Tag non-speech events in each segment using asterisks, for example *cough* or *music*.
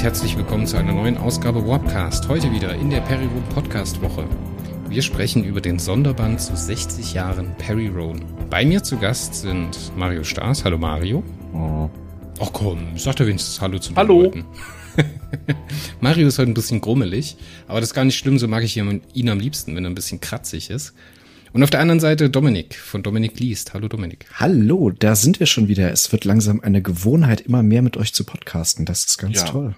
Und herzlich willkommen zu einer neuen Ausgabe Warpcast. Heute wieder in der Perry Road Podcast Woche. Wir sprechen über den Sonderband zu 60 Jahren Perry Road. Bei mir zu Gast sind Mario Staas. Hallo Mario. Oh. Ach komm, sag doch wenigstens Hallo zu den Hallo. Leuten. *laughs* Mario ist heute ein bisschen grummelig, aber das ist gar nicht schlimm, so mag ich ihn am liebsten, wenn er ein bisschen kratzig ist. Und auf der anderen Seite Dominik von Dominik liest. Hallo Dominik. Hallo, da sind wir schon wieder. Es wird langsam eine Gewohnheit, immer mehr mit euch zu podcasten. Das ist ganz Ja. toll.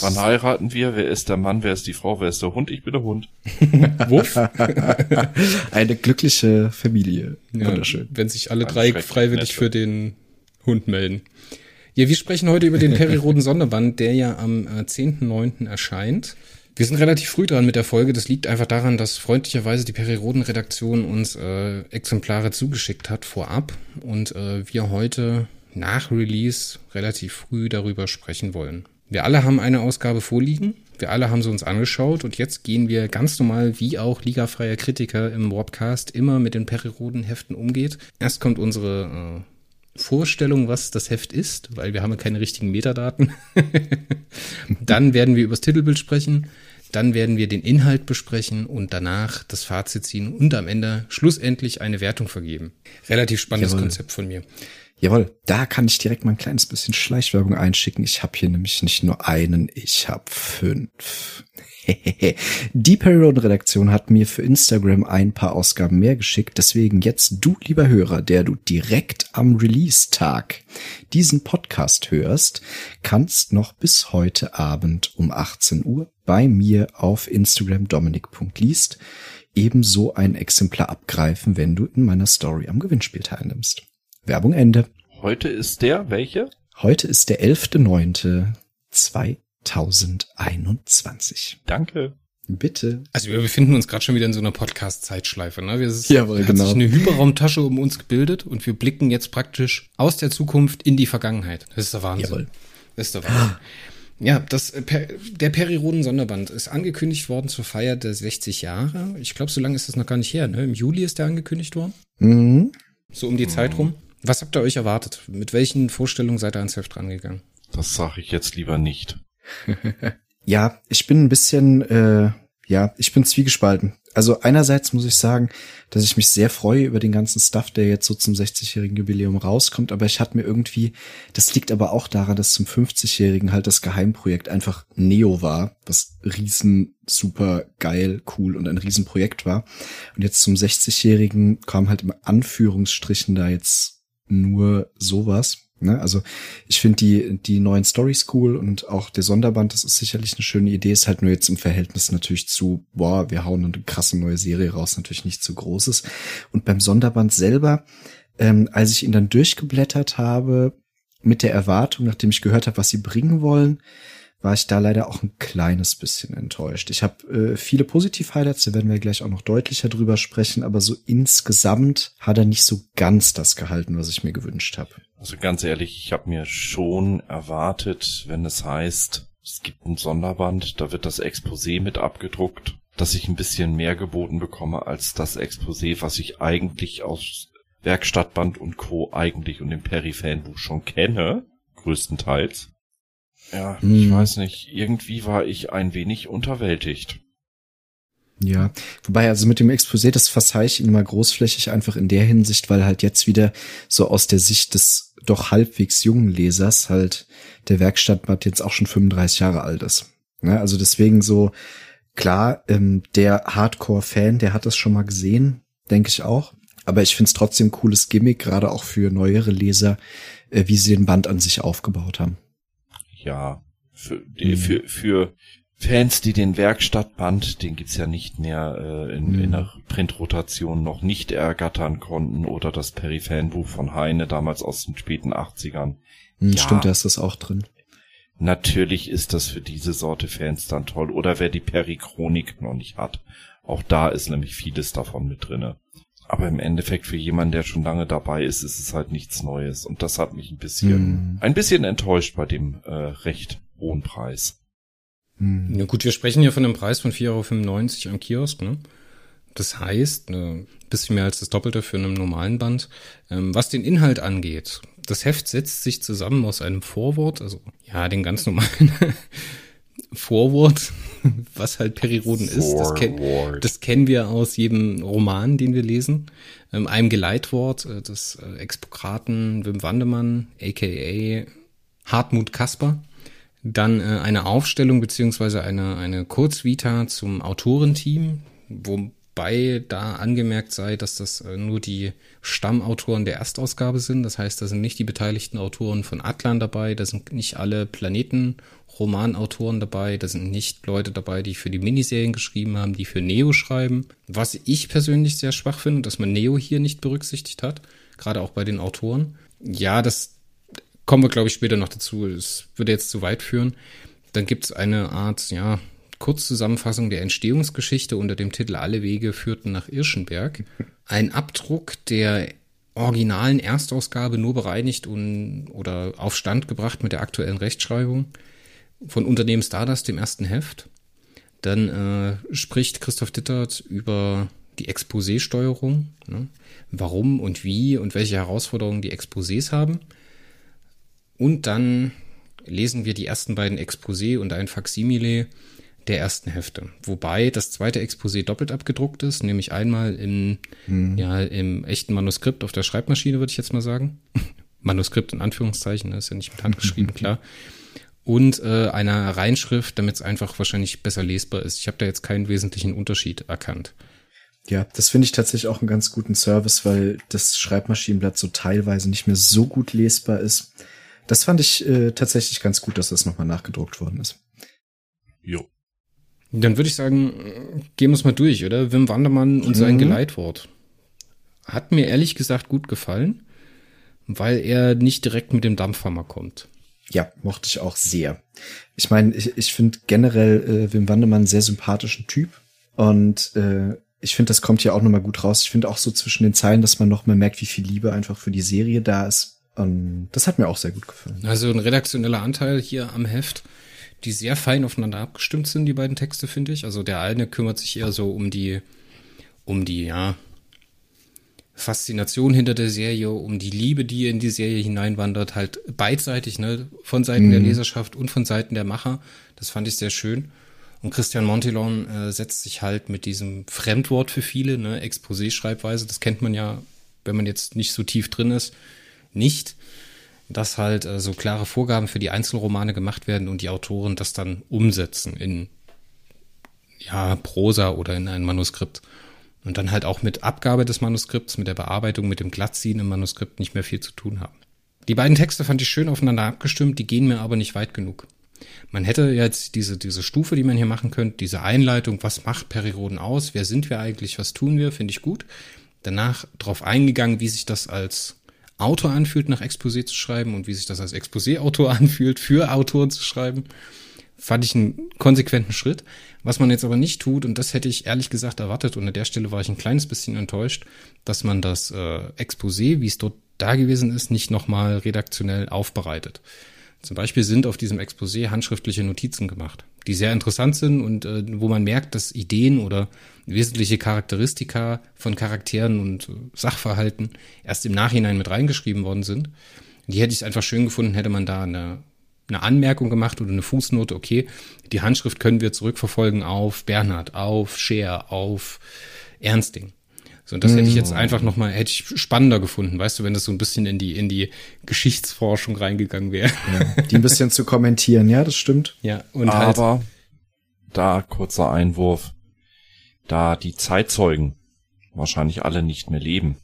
Wann heiraten wir? Wer ist der Mann? Wer ist die Frau? Wer ist der Hund? Ich bin der Hund. *laughs* Wuff. *laughs* Eine glückliche Familie. Ja, Wunderschön. Wenn sich alle Ein drei freiwillig für den Hund melden. Ja, wir sprechen heute über den *laughs* Periroden Sonderband, der ja am äh, 10.9. erscheint. Wir sind relativ früh dran mit der Folge. Das liegt einfach daran, dass freundlicherweise die Periroden-Redaktion uns äh, Exemplare zugeschickt hat vorab und äh, wir heute nach Release relativ früh darüber sprechen wollen. Wir alle haben eine Ausgabe vorliegen. Wir alle haben sie uns angeschaut und jetzt gehen wir ganz normal, wie auch ligafreier Kritiker im Warpcast immer mit den Periroden-Heften umgeht. Erst kommt unsere äh, Vorstellung, was das Heft ist, weil wir haben ja keine richtigen Metadaten. *laughs* Dann werden wir übers Titelbild sprechen. Dann werden wir den Inhalt besprechen und danach das Fazit ziehen und am Ende schlussendlich eine Wertung vergeben. Relativ spannendes Jawohl. Konzept von mir. Jawohl, da kann ich direkt mal ein kleines bisschen Schleichwerbung einschicken. Ich habe hier nämlich nicht nur einen, ich habe fünf. *laughs* Die Perry-Road-Redaktion hat mir für Instagram ein paar Ausgaben mehr geschickt. Deswegen jetzt du, lieber Hörer, der du direkt am Release-Tag diesen Podcast hörst, kannst noch bis heute Abend um 18 Uhr bei mir auf Instagram dominik.liest ebenso ein Exemplar abgreifen, wenn du in meiner Story am Gewinnspiel teilnimmst. Werbung Ende. Heute ist der, welche? Heute ist der 11.09.2021. Danke. Bitte. Also wir befinden uns gerade schon wieder in so einer Podcast-Zeitschleife. Ne? Wir, es Jawohl, hat genau. sich eine Hyperraumtasche um uns gebildet und wir blicken jetzt praktisch aus der Zukunft in die Vergangenheit. Das ist der Wahnsinn. Jawohl. Das ist der Wahnsinn. Ja, das, äh, Per- der Periroden Sonderband ist angekündigt worden zur Feier der 60 Jahre. Ich glaube, so lange ist das noch gar nicht her. Ne? Im Juli ist der angekündigt worden. Mhm. So um die Zeit rum. Was habt ihr euch erwartet? Mit welchen Vorstellungen seid ihr ans Heft rangegangen? Das sage ich jetzt lieber nicht. *laughs* Ja, ich bin ein bisschen, äh, ja, ich bin zwiegespalten. Also einerseits muss ich sagen, dass ich mich sehr freue über den ganzen Stuff, der jetzt so zum 60-jährigen Jubiläum rauskommt, aber ich hatte mir irgendwie, das liegt aber auch daran, dass zum 50-jährigen halt das Geheimprojekt einfach Neo war, was riesen super geil, cool und ein Riesenprojekt war. Und jetzt zum 60-jährigen kam halt im Anführungsstrichen da jetzt nur sowas. Ne? Also ich finde die, die neuen Stories cool und auch der Sonderband, das ist sicherlich eine schöne Idee, ist halt nur jetzt im Verhältnis natürlich zu, boah, wir hauen eine krasse neue Serie raus, natürlich nicht zu großes. Und beim Sonderband selber, ähm, als ich ihn dann durchgeblättert habe, mit der Erwartung, nachdem ich gehört habe, was sie bringen wollen, war ich da leider auch ein kleines bisschen enttäuscht. Ich habe äh, viele Positiv-Highlights, da werden wir gleich auch noch deutlicher drüber sprechen, aber so insgesamt hat er nicht so ganz das gehalten, was ich mir gewünscht habe. Also ganz ehrlich, ich habe mir schon erwartet, wenn es heißt, es gibt ein Sonderband, da wird das Exposé mit abgedruckt, dass ich ein bisschen mehr geboten bekomme als das Exposé, was ich eigentlich aus Werkstattband und Co. eigentlich und dem Perry-Fanbuch schon kenne, größtenteils. Ja, ich Hm. weiß nicht, irgendwie war ich ein wenig unterwältigt. Ja, wobei also mit dem Exposé, das verzeihe ich Ihnen mal großflächig einfach in der Hinsicht, weil halt jetzt wieder so aus der Sicht des doch halbwegs jungen Lesers halt der Werkstattband jetzt auch schon 35 Jahre alt ist. Ne? Also deswegen so, klar, ähm, der Hardcore-Fan, der hat das schon mal gesehen, denke ich auch. Aber ich finde es trotzdem ein cooles Gimmick, gerade auch für neuere Leser, äh, wie sie den Band an sich aufgebaut haben. Ja, für, Mhm. für, für Fans, die den Werkstattband, den gibt's ja nicht mehr äh, in, Mhm. in der Printrotation noch nicht ergattern konnten oder das Perry-Fanbuch von Heine damals aus den späten 80ern. Hm, Ja. Stimmt, da ist das auch drin. Natürlich ist das für diese Sorte Fans dann toll. Oder wer die Perry-Chronik noch nicht hat. Auch da ist nämlich vieles davon mit drinne. Aber im Endeffekt für jemanden, der schon lange dabei ist, ist es halt nichts Neues. Und das hat mich ein bisschen, Hm. ein bisschen enttäuscht bei dem äh, recht hohen Preis. Hm. Na gut, wir sprechen hier von einem Preis von 4,95 Euro am Kiosk, ne? Das heißt, ein bisschen mehr als das Doppelte für einen normalen Band. Ähm, was den Inhalt angeht, Das Heft setzt sich zusammen aus einem Vorwort, also ja, den ganz normalen *laughs* Vorwort, *laughs* was halt Periroden ist. Das, kenn, das, kennen wir aus jedem Roman, den wir lesen. Ähm, einem Geleitwort äh, des äh, Expokraten Wim Wandemann, aka Hartmut Kasper. Dann äh, eine Aufstellung beziehungsweise eine, eine Kurzvita zum Autorenteam, wo Wobei da angemerkt sei, dass das äh, nur die Stammautoren der Erstausgabe sind. Das heißt, da sind nicht die beteiligten Autoren von Atlan dabei, da sind nicht alle Planeten-Romanautoren dabei, da sind nicht Leute dabei, die für die Miniserien geschrieben haben, die für Neo schreiben. Was ich persönlich sehr schwach finde, dass man Neo hier nicht berücksichtigt hat, gerade auch bei den Autoren. Ja, das kommen wir, glaube ich, später noch dazu. Es würde jetzt zu weit führen. Dann gibt es eine Art, ja, Kurzzusammenfassung der Entstehungsgeschichte unter dem Titel Alle Wege führten nach Irschenberg. Ein Abdruck der originalen Erstausgabe nur bereinigt und oder auf Stand gebracht mit der aktuellen Rechtschreibung von Unternehmen Stardust, dem ersten Heft. Dann äh, spricht Christoph Dittert über die Exposé-Steuerung, ne? warum und wie und welche Herausforderungen die Exposés haben. Und dann lesen wir die ersten beiden Exposé und ein Faksimile der ersten Hefte. Wobei das zweite Exposé doppelt abgedruckt ist, nämlich einmal im, mhm. ja, im echten Manuskript auf der Schreibmaschine, würde ich jetzt mal sagen. *laughs* Manuskript in Anführungszeichen, ist ja nicht mit Hand geschrieben, klar. Und äh, einer Reinschrift, damit es einfach wahrscheinlich besser lesbar ist. Ich habe da jetzt keinen wesentlichen Unterschied erkannt. Ja, das finde ich tatsächlich auch einen ganz guten Service, weil das Schreibmaschinenblatt so teilweise nicht mehr so gut lesbar ist. Das fand ich äh, tatsächlich ganz gut, dass das nochmal nachgedruckt worden ist. Jo. Dann würde ich sagen, gehen wir es mal durch, oder? Wim Wandermann und sein mhm. Geleitwort. Hat mir ehrlich gesagt gut gefallen, weil er nicht direkt mit dem Dampfhammer kommt. Ja, mochte ich auch sehr. Ich meine, ich, ich finde generell äh, Wim Wandermann einen sehr sympathischen Typ und äh, ich finde, das kommt hier auch nochmal gut raus. Ich finde auch so zwischen den Zeilen, dass man nochmal merkt, wie viel Liebe einfach für die Serie da ist. Und das hat mir auch sehr gut gefallen. Also ein redaktioneller Anteil hier am Heft die sehr fein aufeinander abgestimmt sind, die beiden Texte, finde ich. Also der eine kümmert sich eher so um die, um die, ja, Faszination hinter der Serie, um die Liebe, die in die Serie hineinwandert, halt beidseitig, ne, von Seiten mhm. der Leserschaft und von Seiten der Macher. Das fand ich sehr schön. Und Christian Montilon äh, setzt sich halt mit diesem Fremdwort für viele, ne, Exposé-Schreibweise, das kennt man ja, wenn man jetzt nicht so tief drin ist, nicht dass halt äh, so klare Vorgaben für die Einzelromane gemacht werden und die Autoren das dann umsetzen in ja Prosa oder in ein Manuskript und dann halt auch mit Abgabe des Manuskripts, mit der Bearbeitung, mit dem Glattziehen im Manuskript nicht mehr viel zu tun haben. Die beiden Texte fand ich schön aufeinander abgestimmt, die gehen mir aber nicht weit genug. Man hätte jetzt diese, diese Stufe, die man hier machen könnte, diese Einleitung, was macht Periroden aus, wer sind wir eigentlich, was tun wir, finde ich gut. Danach drauf eingegangen, wie sich das als Autor anfühlt, nach Exposé zu schreiben und wie sich das als Exposé-Autor *laughs* anfühlt, für Autoren zu schreiben, fand ich einen konsequenten Schritt. Was man jetzt aber nicht tut, und das hätte ich ehrlich gesagt erwartet, und an der Stelle war ich ein kleines bisschen enttäuscht, dass man das äh, Exposé, wie es dort da gewesen ist, nicht nochmal redaktionell aufbereitet. Zum Beispiel sind auf diesem Exposé handschriftliche Notizen gemacht, die sehr interessant sind und äh, wo man merkt, dass Ideen oder wesentliche Charakteristika von Charakteren und äh, Sachverhalten erst im Nachhinein mit reingeschrieben worden sind. Die hätte ich einfach schön gefunden, hätte man da eine, eine Anmerkung gemacht oder eine Fußnote, okay, die Handschrift können wir zurückverfolgen auf Bernhard, auf Scheer, auf Ernsting. So, und das hätte ich jetzt mhm. einfach nochmal, hätte ich spannender gefunden, weißt du, wenn das so ein bisschen in die, in die Geschichtsforschung reingegangen wäre. Ja, die ein bisschen zu kommentieren, ja, das stimmt. Ja, und halt Aber halt, da kurzer Einwurf, da die Zeitzeugen wahrscheinlich alle nicht mehr leben,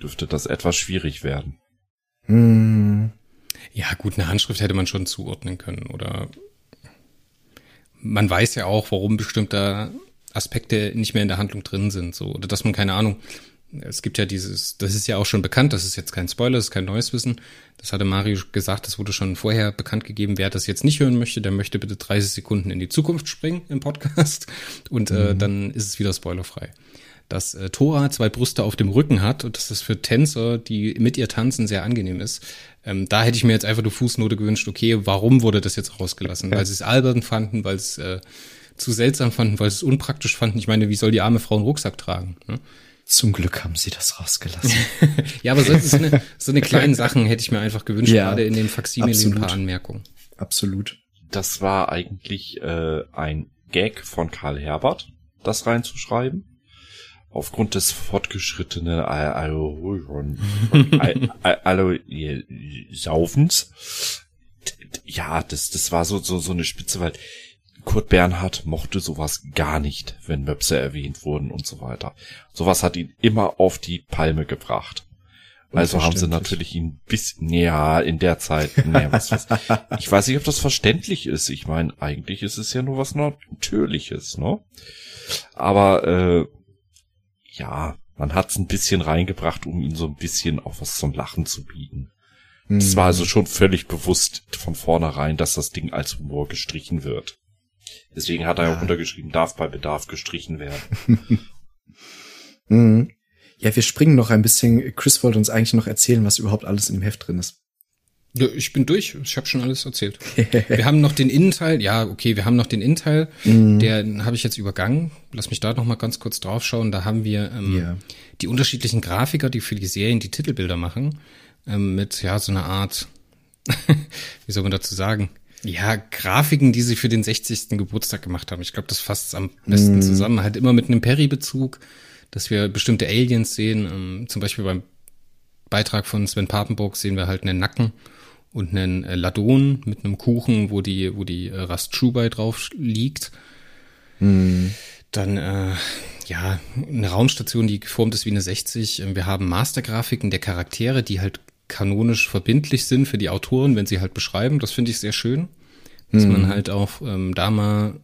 dürfte das etwas schwierig werden. Hm. Ja, gut, eine Handschrift hätte man schon zuordnen können, oder man weiß ja auch, warum bestimmter Aspekte nicht mehr in der Handlung drin sind, so oder dass man keine Ahnung. Es gibt ja dieses, das ist ja auch schon bekannt, das ist jetzt kein Spoiler, das ist kein neues Wissen. Das hatte Mario gesagt, das wurde schon vorher bekannt gegeben. Wer das jetzt nicht hören möchte, der möchte bitte 30 Sekunden in die Zukunft springen im Podcast *laughs* und äh, mhm. äh, dann ist es wieder spoilerfrei. Dass äh, Tora zwei Brüste auf dem Rücken hat und dass das für Tänzer, die mit ihr tanzen, sehr angenehm ist. Ähm, da hätte ich mir jetzt einfach eine Fußnote gewünscht, okay, warum wurde das jetzt rausgelassen? Weil sie es albern fanden, weil es äh, zu seltsam fanden, weil sie es unpraktisch fanden. Ich meine, wie soll die arme Frau einen Rucksack tragen? Ne? Zum Glück haben sie das rausgelassen. *laughs* ja, aber so, so, eine, so eine kleinen *laughs* Sachen hätte ich mir einfach gewünscht, ja, gerade in den Faximile ein paar Anmerkungen. Absolut. Das war eigentlich äh, ein Gag von Karl Herbert, das reinzuschreiben aufgrund des fortgeschrittenen Saufens. Ja, das, das war so, so, so eine Spitze, weil Kurt Bernhard mochte sowas gar nicht, wenn Möpse erwähnt wurden und so weiter. Sowas hat ihn immer auf die Palme gebracht. Also haben sie natürlich ihn bis, ja, in der Zeit, nee, was, was, *laughs* ich weiß nicht, ob das verständlich ist. Ich meine, eigentlich ist es ja nur was Natürliches, ne? Aber, äh, ja, man hat's ein bisschen reingebracht, um ihn so ein bisschen auch was zum Lachen zu bieten. Es mhm. war also schon völlig bewusst von vornherein, dass das Ding als Humor gestrichen wird. Deswegen hat er ja auch untergeschrieben, darf bei Bedarf gestrichen werden. *laughs* mhm. Ja, wir springen noch ein bisschen. Chris wollte uns eigentlich noch erzählen, was überhaupt alles in dem Heft drin ist. Ja, ich bin durch. Ich habe schon alles erzählt. *laughs* wir haben noch den Innenteil. Ja, okay, wir haben noch den Innenteil. Mm. Der habe ich jetzt übergangen. Lass mich da noch mal ganz kurz drauf schauen. Da haben wir ähm, yeah. die unterschiedlichen Grafiker, die für die Serien die Titelbilder machen, ähm, mit ja so einer Art, *laughs* wie soll man dazu sagen? Ja, Grafiken, die sie für den 60. Geburtstag gemacht haben. Ich glaube, das fasst am besten mm. zusammen. Halt immer mit einem Perry-Bezug, dass wir bestimmte Aliens sehen. Ähm, zum Beispiel beim Beitrag von Sven Papenburg sehen wir halt einen Nacken und einen äh, Ladon mit einem Kuchen, wo die, wo die äh, Rast Chubai drauf liegt. Mhm. Dann, äh, ja, eine Raumstation, die geformt ist wie eine 60. Ähm, wir haben Mastergrafiken der Charaktere, die halt kanonisch verbindlich sind für die Autoren, wenn sie halt beschreiben. Das finde ich sehr schön. Dass mhm. man halt auch ähm, da mal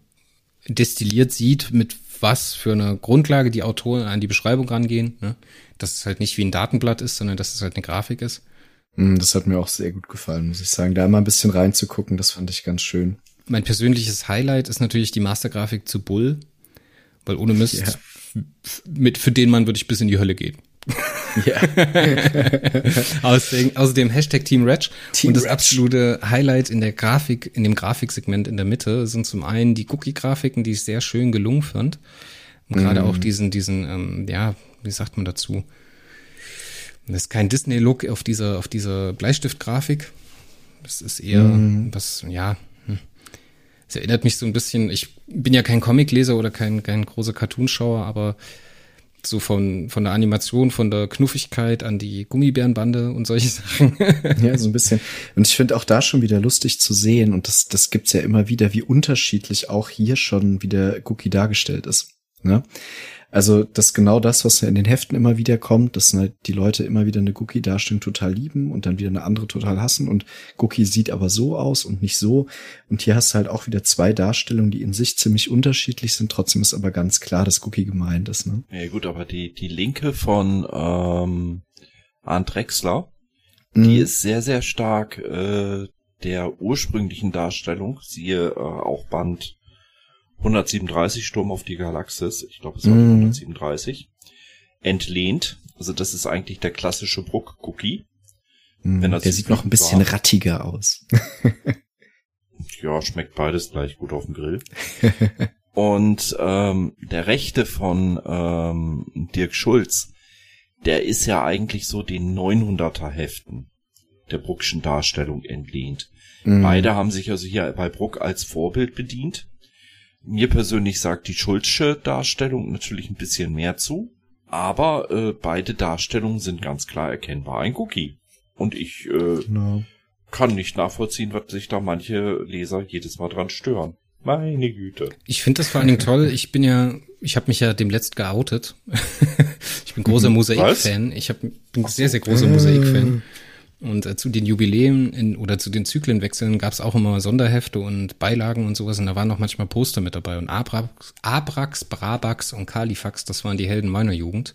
destilliert sieht, mit was für eine Grundlage die Autoren an die Beschreibung rangehen. Ne? Dass es halt nicht wie ein Datenblatt ist, sondern dass es halt eine Grafik ist. Mm, das hat mir auch sehr gut gefallen, muss ich sagen. Da mal ein bisschen reinzugucken, das fand ich ganz schön. Mein persönliches Highlight ist natürlich die Mastergrafik zu Bull, weil ohne Mist, ja. mit, für den Mann würde ich bis in die Hölle gehen. *laughs* Ja. *laughs* außerdem, außerdem Hashtag Team Ratch. Team und das Ratch. absolute Highlight in der Grafik, in dem Grafiksegment in der Mitte sind zum einen die Cookie-Grafiken, die ich sehr schön gelungen fand. Und gerade mm. auch diesen, diesen, ähm, ja, wie sagt man dazu? Das ist kein Disney-Look auf dieser, auf dieser Bleistift-Grafik. Das ist eher mm. was, ja. Hm. Es erinnert mich so ein bisschen, ich bin ja kein Comicleser oder kein, kein großer Cartoonschauer, aber so von, von der Animation, von der Knuffigkeit an die Gummibärenbande und solche *laughs* Sachen. ja, so ein bisschen. Und ich finde auch da schon wieder lustig zu sehen, und das, das gibt's ja immer wieder, wie unterschiedlich auch hier schon wieder Cookie dargestellt ist. Ne? Also das ist genau das, was ja in den Heften immer wieder kommt, dass halt die Leute immer wieder eine Cookie-Darstellung total lieben und dann wieder eine andere total hassen und Cookie sieht aber so aus und nicht so. Und hier hast du halt auch wieder zwei Darstellungen, die in sich ziemlich unterschiedlich sind. Trotzdem ist aber ganz klar, dass Cookie gemeint ist. Ne? Ja gut, aber die, die Linke von ähm, Arndt Drexler, mhm. die ist sehr, sehr stark äh, der ursprünglichen Darstellung, siehe äh, auch Band 137 Sturm auf die Galaxis, ich glaube es war mm. 137, entlehnt. Also das ist eigentlich der klassische Bruck-Cookie. Mm, der sieht noch ein bisschen war. rattiger aus. ja, schmeckt beides gleich gut auf dem Grill. *laughs* Und ähm, der rechte von ähm, Dirk Schulz, der ist ja eigentlich so den 900er Heften der Bruckschen Darstellung entlehnt. Mm. Beide haben sich also hier bei Bruck als Vorbild bedient. Mir persönlich sagt die Schulzsche Darstellung natürlich ein bisschen mehr zu, aber äh, beide Darstellungen sind ganz klar erkennbar ein Cookie. Und ich äh, genau. kann nicht nachvollziehen, was sich da manche Leser jedes Mal dran stören. Meine Güte. Ich finde das vor allen Dingen toll. Ich bin ja, ich habe mich ja dem letzt geoutet. *laughs* ich bin großer Mosaik-Fan. Ich hab, bin sehr, sehr großer Mosaik-Fan. Und äh, zu den Jubiläen in, oder zu den Zyklenwechseln gab es auch immer Sonderhefte und Beilagen und sowas. Und da waren noch manchmal Poster mit dabei. Und Abrax, Abrax Brabax und Kalifax, das waren die Helden meiner Jugend.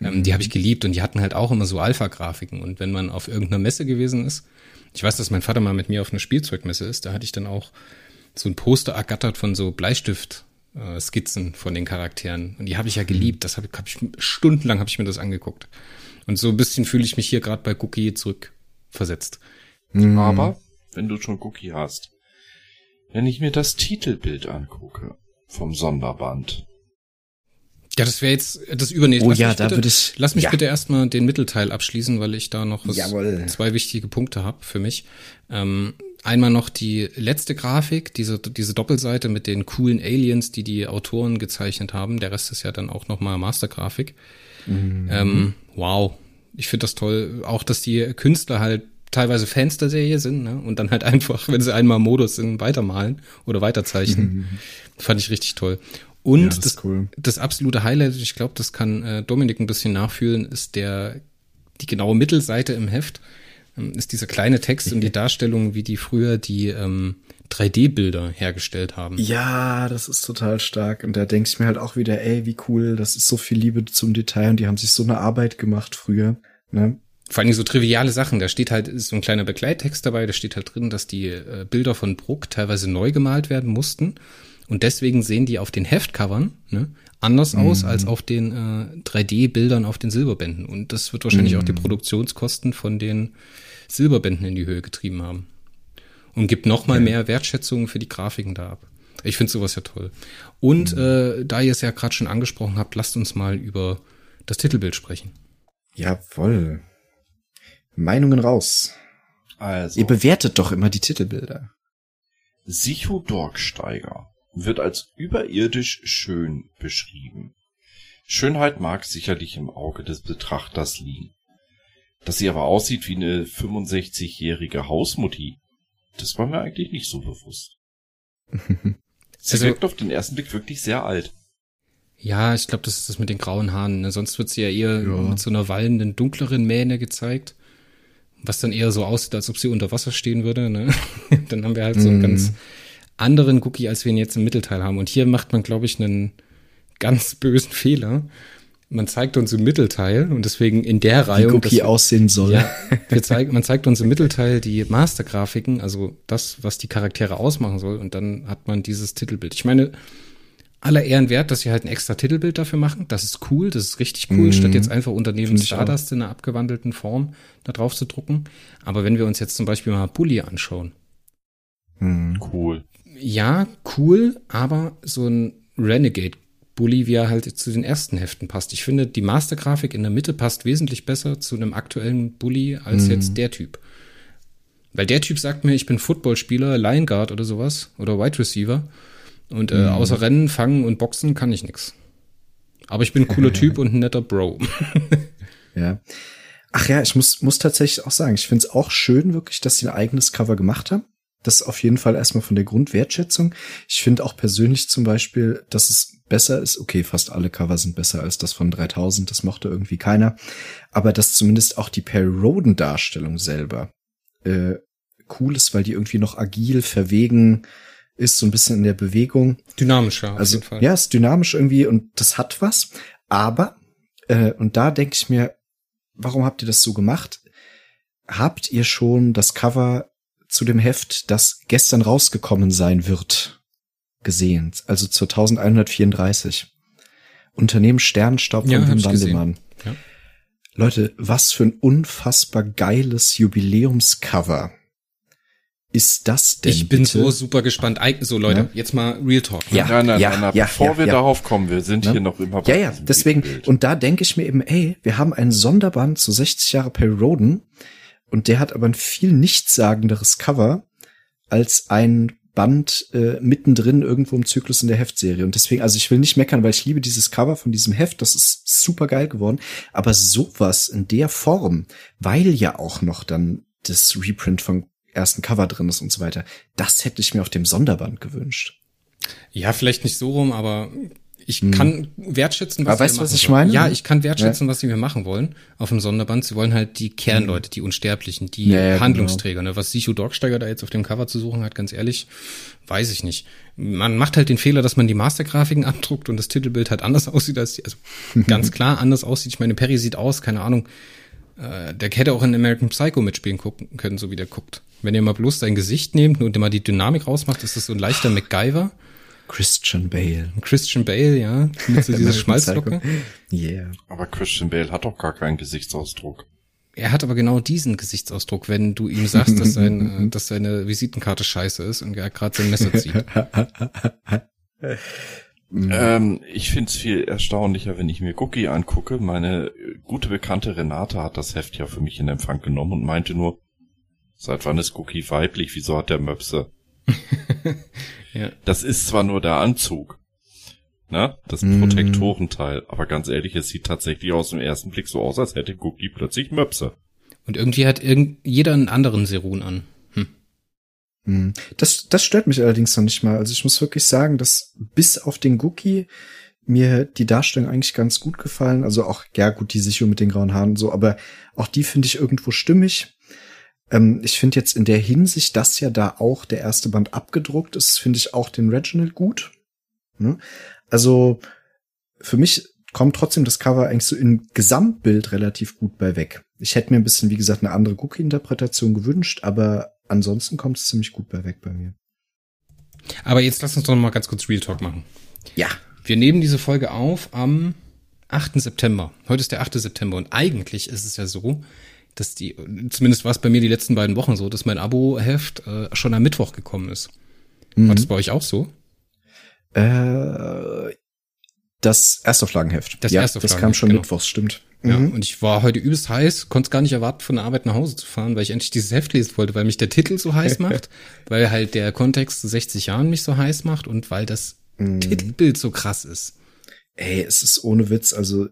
Ähm, mhm. Die habe ich geliebt und die hatten halt auch immer so Alpha-Grafiken. Und wenn man auf irgendeiner Messe gewesen ist, ich weiß, dass mein Vater mal mit mir auf einer Spielzeugmesse ist, da hatte ich dann auch so ein Poster ergattert von so Bleistift. Äh, Skizzen von den Charakteren und die habe ich ja geliebt. Das habe hab ich stundenlang habe ich mir das angeguckt. Und so ein bisschen fühle ich mich hier gerade bei Cookie zurückversetzt. Mhm. Aber, wenn du schon Cookie hast, wenn ich mir das Titelbild angucke vom Sonderband. Ja, das wäre jetzt das übernächste. Oh Lass ja, mich da bitte- würde ich. Lass mich ja. bitte erstmal den Mittelteil abschließen, weil ich da noch was, zwei wichtige Punkte habe für mich. Ähm, einmal noch die letzte Grafik, diese, diese Doppelseite mit den coolen Aliens, die die Autoren gezeichnet haben. Der Rest ist ja dann auch nochmal Mastergrafik. Ähm, wow, ich finde das toll. Auch, dass die Künstler halt teilweise Fans der Serie sind ne? und dann halt *laughs* einfach, wenn sie einmal Modus sind, weitermalen oder weiterzeichnen. *laughs* Fand ich richtig toll. Und Ja, das das, cool. das absolute Highlight, ich glaube, das kann äh, Dominik ein bisschen nachfühlen, ist der die genaue Mittelseite im Heft. Ähm, ist dieser kleine Text und die *laughs* Darstellung, wie die früher die ähm, 3D-Bilder hergestellt haben. Ja, das ist total stark. Und da denke ich mir halt auch wieder, ey, wie cool, das ist so viel Liebe zum Detail und die haben sich so eine Arbeit gemacht früher. Ne? Vor allem so triviale Sachen. Da steht halt ist so ein kleiner Begleittext dabei. Da steht halt drin, dass die äh, Bilder von Bruck teilweise neu gemalt werden mussten. Und deswegen sehen die auf den Heftcovern ne, anders aus als auf den äh, 3D-Bildern auf den Silberbänden. Und das wird wahrscheinlich auch die Produktionskosten von den Silberbänden in die Höhe getrieben haben. Und gibt noch mal mehr Wertschätzung für die Grafiken da ab. Ich finde sowas ja toll. Und äh, da ihr es ja gerade schon angesprochen habt, lasst uns mal über das Titelbild sprechen. Jawoll. Meinungen raus. Also, Ihr bewertet doch immer die Titelbilder. Sicho Dorksteiger wird als überirdisch schön beschrieben. Schönheit mag sicherlich im Auge des Betrachters liegen. Dass sie aber aussieht wie eine 65-jährige Hausmutti, das war mir eigentlich nicht so bewusst. *laughs* Sie Also- wirkt auf den ersten Blick wirklich sehr alt. Ja, ich glaube, das ist das mit den grauen Haaren. Ne? Sonst wird sie ja eher Ja. mit so einer wallenden, dunkleren Mähne gezeigt. Was dann eher so aussieht, als ob sie unter Wasser stehen würde. Ne? *laughs* dann haben wir halt so einen Mhm. ganz anderen Cookie, als wir ihn jetzt im Mittelteil haben. Und hier macht man, glaube ich, einen ganz bösen Fehler. Man zeigt uns im Mittelteil und deswegen in der Wie Reihe. Cookie aussehen soll. Ja, wir zeigen, man zeigt uns im Mittelteil die Mastergrafiken, also das, was die Charaktere ausmachen soll, und dann hat man dieses Titelbild. Ich meine, aller Ehren wert, dass sie halt ein extra Titelbild dafür machen. Das ist cool, das ist richtig cool, Mhm. statt jetzt einfach Unternehmen Stardust in einer abgewandelten Form da drauf zu drucken. Aber wenn wir uns jetzt zum Beispiel mal Bully anschauen, Hm. Cool. ja, cool, aber so ein Renegade Bully, wie er halt zu den ersten Heften passt. Ich finde, die Mastergrafik in der Mitte passt wesentlich besser zu einem aktuellen Bully als Mhm. jetzt der Typ. Weil der Typ sagt mir, ich bin Footballspieler, Line Guard oder sowas oder Wide Receiver und äh, außer Rennen, Fangen und Boxen kann ich nix. Aber ich bin ein cooler *laughs* Typ und ein netter Bro. *laughs* Ja. Ach ja, ich muss, muss tatsächlich auch sagen, ich finde es auch schön wirklich, dass sie ein eigenes Cover gemacht haben. Das auf jeden Fall erstmal von der Grundwertschätzung. Ich finde auch persönlich zum Beispiel, dass es besser ist. Okay, fast alle Cover sind besser als das von 3000. Das mochte irgendwie keiner. Aber dass zumindest auch die Perry Roden Darstellung selber äh, cool ist, weil die irgendwie noch agil, verwegen ist, so ein bisschen in der Bewegung. Dynamischer, Also ja, ist dynamisch irgendwie und das hat was. Aber äh, und da denke ich mir, warum habt ihr das so gemacht? Habt ihr schon das Cover zu dem Heft, das gestern rausgekommen sein wird, gesehen? Also zur 1134. Unternehmen Sternstaub Ja, von hab Wim. Wandelmann. Ja. Leute, was für ein unfassbar geiles Jubiläumscover ist das denn? Ich bin bitte? so super gespannt. So, Leute, Ja. jetzt mal Real Talk. ne? Ja. nein, nein, ja, nein, nein, ja, bevor ja, wir ja. darauf kommen, wir sind Ne? hier noch immer Ja, bei ja, deswegen, Titelbild. und da denke ich mir eben, ey, wir haben einen Sonderband zu 60 Jahre Perry Roden und der hat aber ein viel nichtssagenderes Cover als ein Band äh, mittendrin irgendwo im Zyklus in der Heftserie. Und deswegen, also ich will nicht meckern, weil ich liebe dieses Cover von diesem Heft, das ist super geil geworden. Aber sowas in der Form, weil ja auch noch dann das Reprint vom ersten Cover drin ist und so weiter, das hätte ich mir auf dem Sonderband gewünscht. Ja, vielleicht nicht so rum, aber ich kann wertschätzen, was Hm. Aber sie weißt du, was ich wollen. meine? Ja, ich kann wertschätzen, was sie mir machen wollen auf dem Sonderband. Sie wollen halt die Kernleute, die Unsterblichen, die Ja, ja, genau. Handlungsträger. Ne? Was Sichu Dorksteiger da jetzt auf dem Cover zu suchen hat, ganz ehrlich, weiß ich nicht. Man macht halt den Fehler, dass man die Mastergrafiken *laughs* abdruckt und das Titelbild halt anders aussieht als die, also *laughs* ganz klar anders aussieht. Ich meine, Perry sieht aus, keine Ahnung, äh, der hätte auch in American Psycho mitspielen gucken können, so wie der guckt. Wenn ihr mal bloß sein Gesicht nehmt und immer die Dynamik rausmacht, ist das so ein leichter *sighs* MacGyver. Christian Bale. Christian Bale, ja, mit so *laughs* dieser Schmalzlocke. Yeah. Aber Christian Bale hat doch gar keinen Gesichtsausdruck. Er hat aber genau diesen Gesichtsausdruck, wenn du ihm sagst, dass, sein, *laughs* äh, dass seine Visitenkarte scheiße ist und er gerade sein Messer zieht. *laughs* Ähm, ich find's viel erstaunlicher, wenn ich mir Cookie angucke. Meine gute Bekannte Renate hat das Heft ja für mich in Empfang genommen und meinte nur, seit wann ist Cookie weiblich? Wieso hat der Möpse? *laughs* ja. Das ist zwar nur der Anzug, ne? Das mm. Protektorenteil, aber ganz ehrlich, es sieht tatsächlich aus dem ersten Blick so aus, als hätte Cookie plötzlich Möpse. Und irgendwie hat irgend jeder einen anderen Serun an. Hm. hm. Das, das stört mich allerdings noch nicht mal. Also ich muss wirklich sagen, dass bis auf den Cookie mir die Darstellung eigentlich ganz gut gefallen. Also auch, ja gut, die Sicherung mit den grauen Haaren und so, aber auch die finde ich irgendwo stimmig. Ähm, ich finde jetzt in der Hinsicht, dass ja da auch der erste Band abgedruckt ist, finde ich auch den Reginald gut. Ne? Also für mich kommt trotzdem das Cover eigentlich so im Gesamtbild relativ gut bei weg. Ich hätte mir ein bisschen, wie gesagt, eine andere Cookie-Interpretation gewünscht, aber ansonsten kommt es ziemlich gut bei weg bei mir. Aber jetzt lass uns doch noch mal ganz kurz Real Talk machen. Ja. Wir nehmen diese Folge auf am 8. September. Heute ist der 8. September und eigentlich ist es ja so, dass die, zumindest war es bei mir die letzten beiden Wochen so, dass mein Abo-Heft äh, schon am Mittwoch gekommen ist. Mhm. War das bei euch auch so? Äh, das Erstauflagenheft. Das ja, Erstauflagenheft, das kam schon genau. mittwochs, stimmt. Ja, mhm. und ich war heute übelst heiß, konnte es gar nicht erwarten, von der Arbeit nach Hause zu fahren, weil ich endlich dieses Heft lesen wollte, weil mich der Titel so heiß *laughs* macht, weil halt der Kontext zu 60 Jahren mich so heiß macht und weil das mhm. Titelbild so krass ist. Ey, es ist ohne Witz, also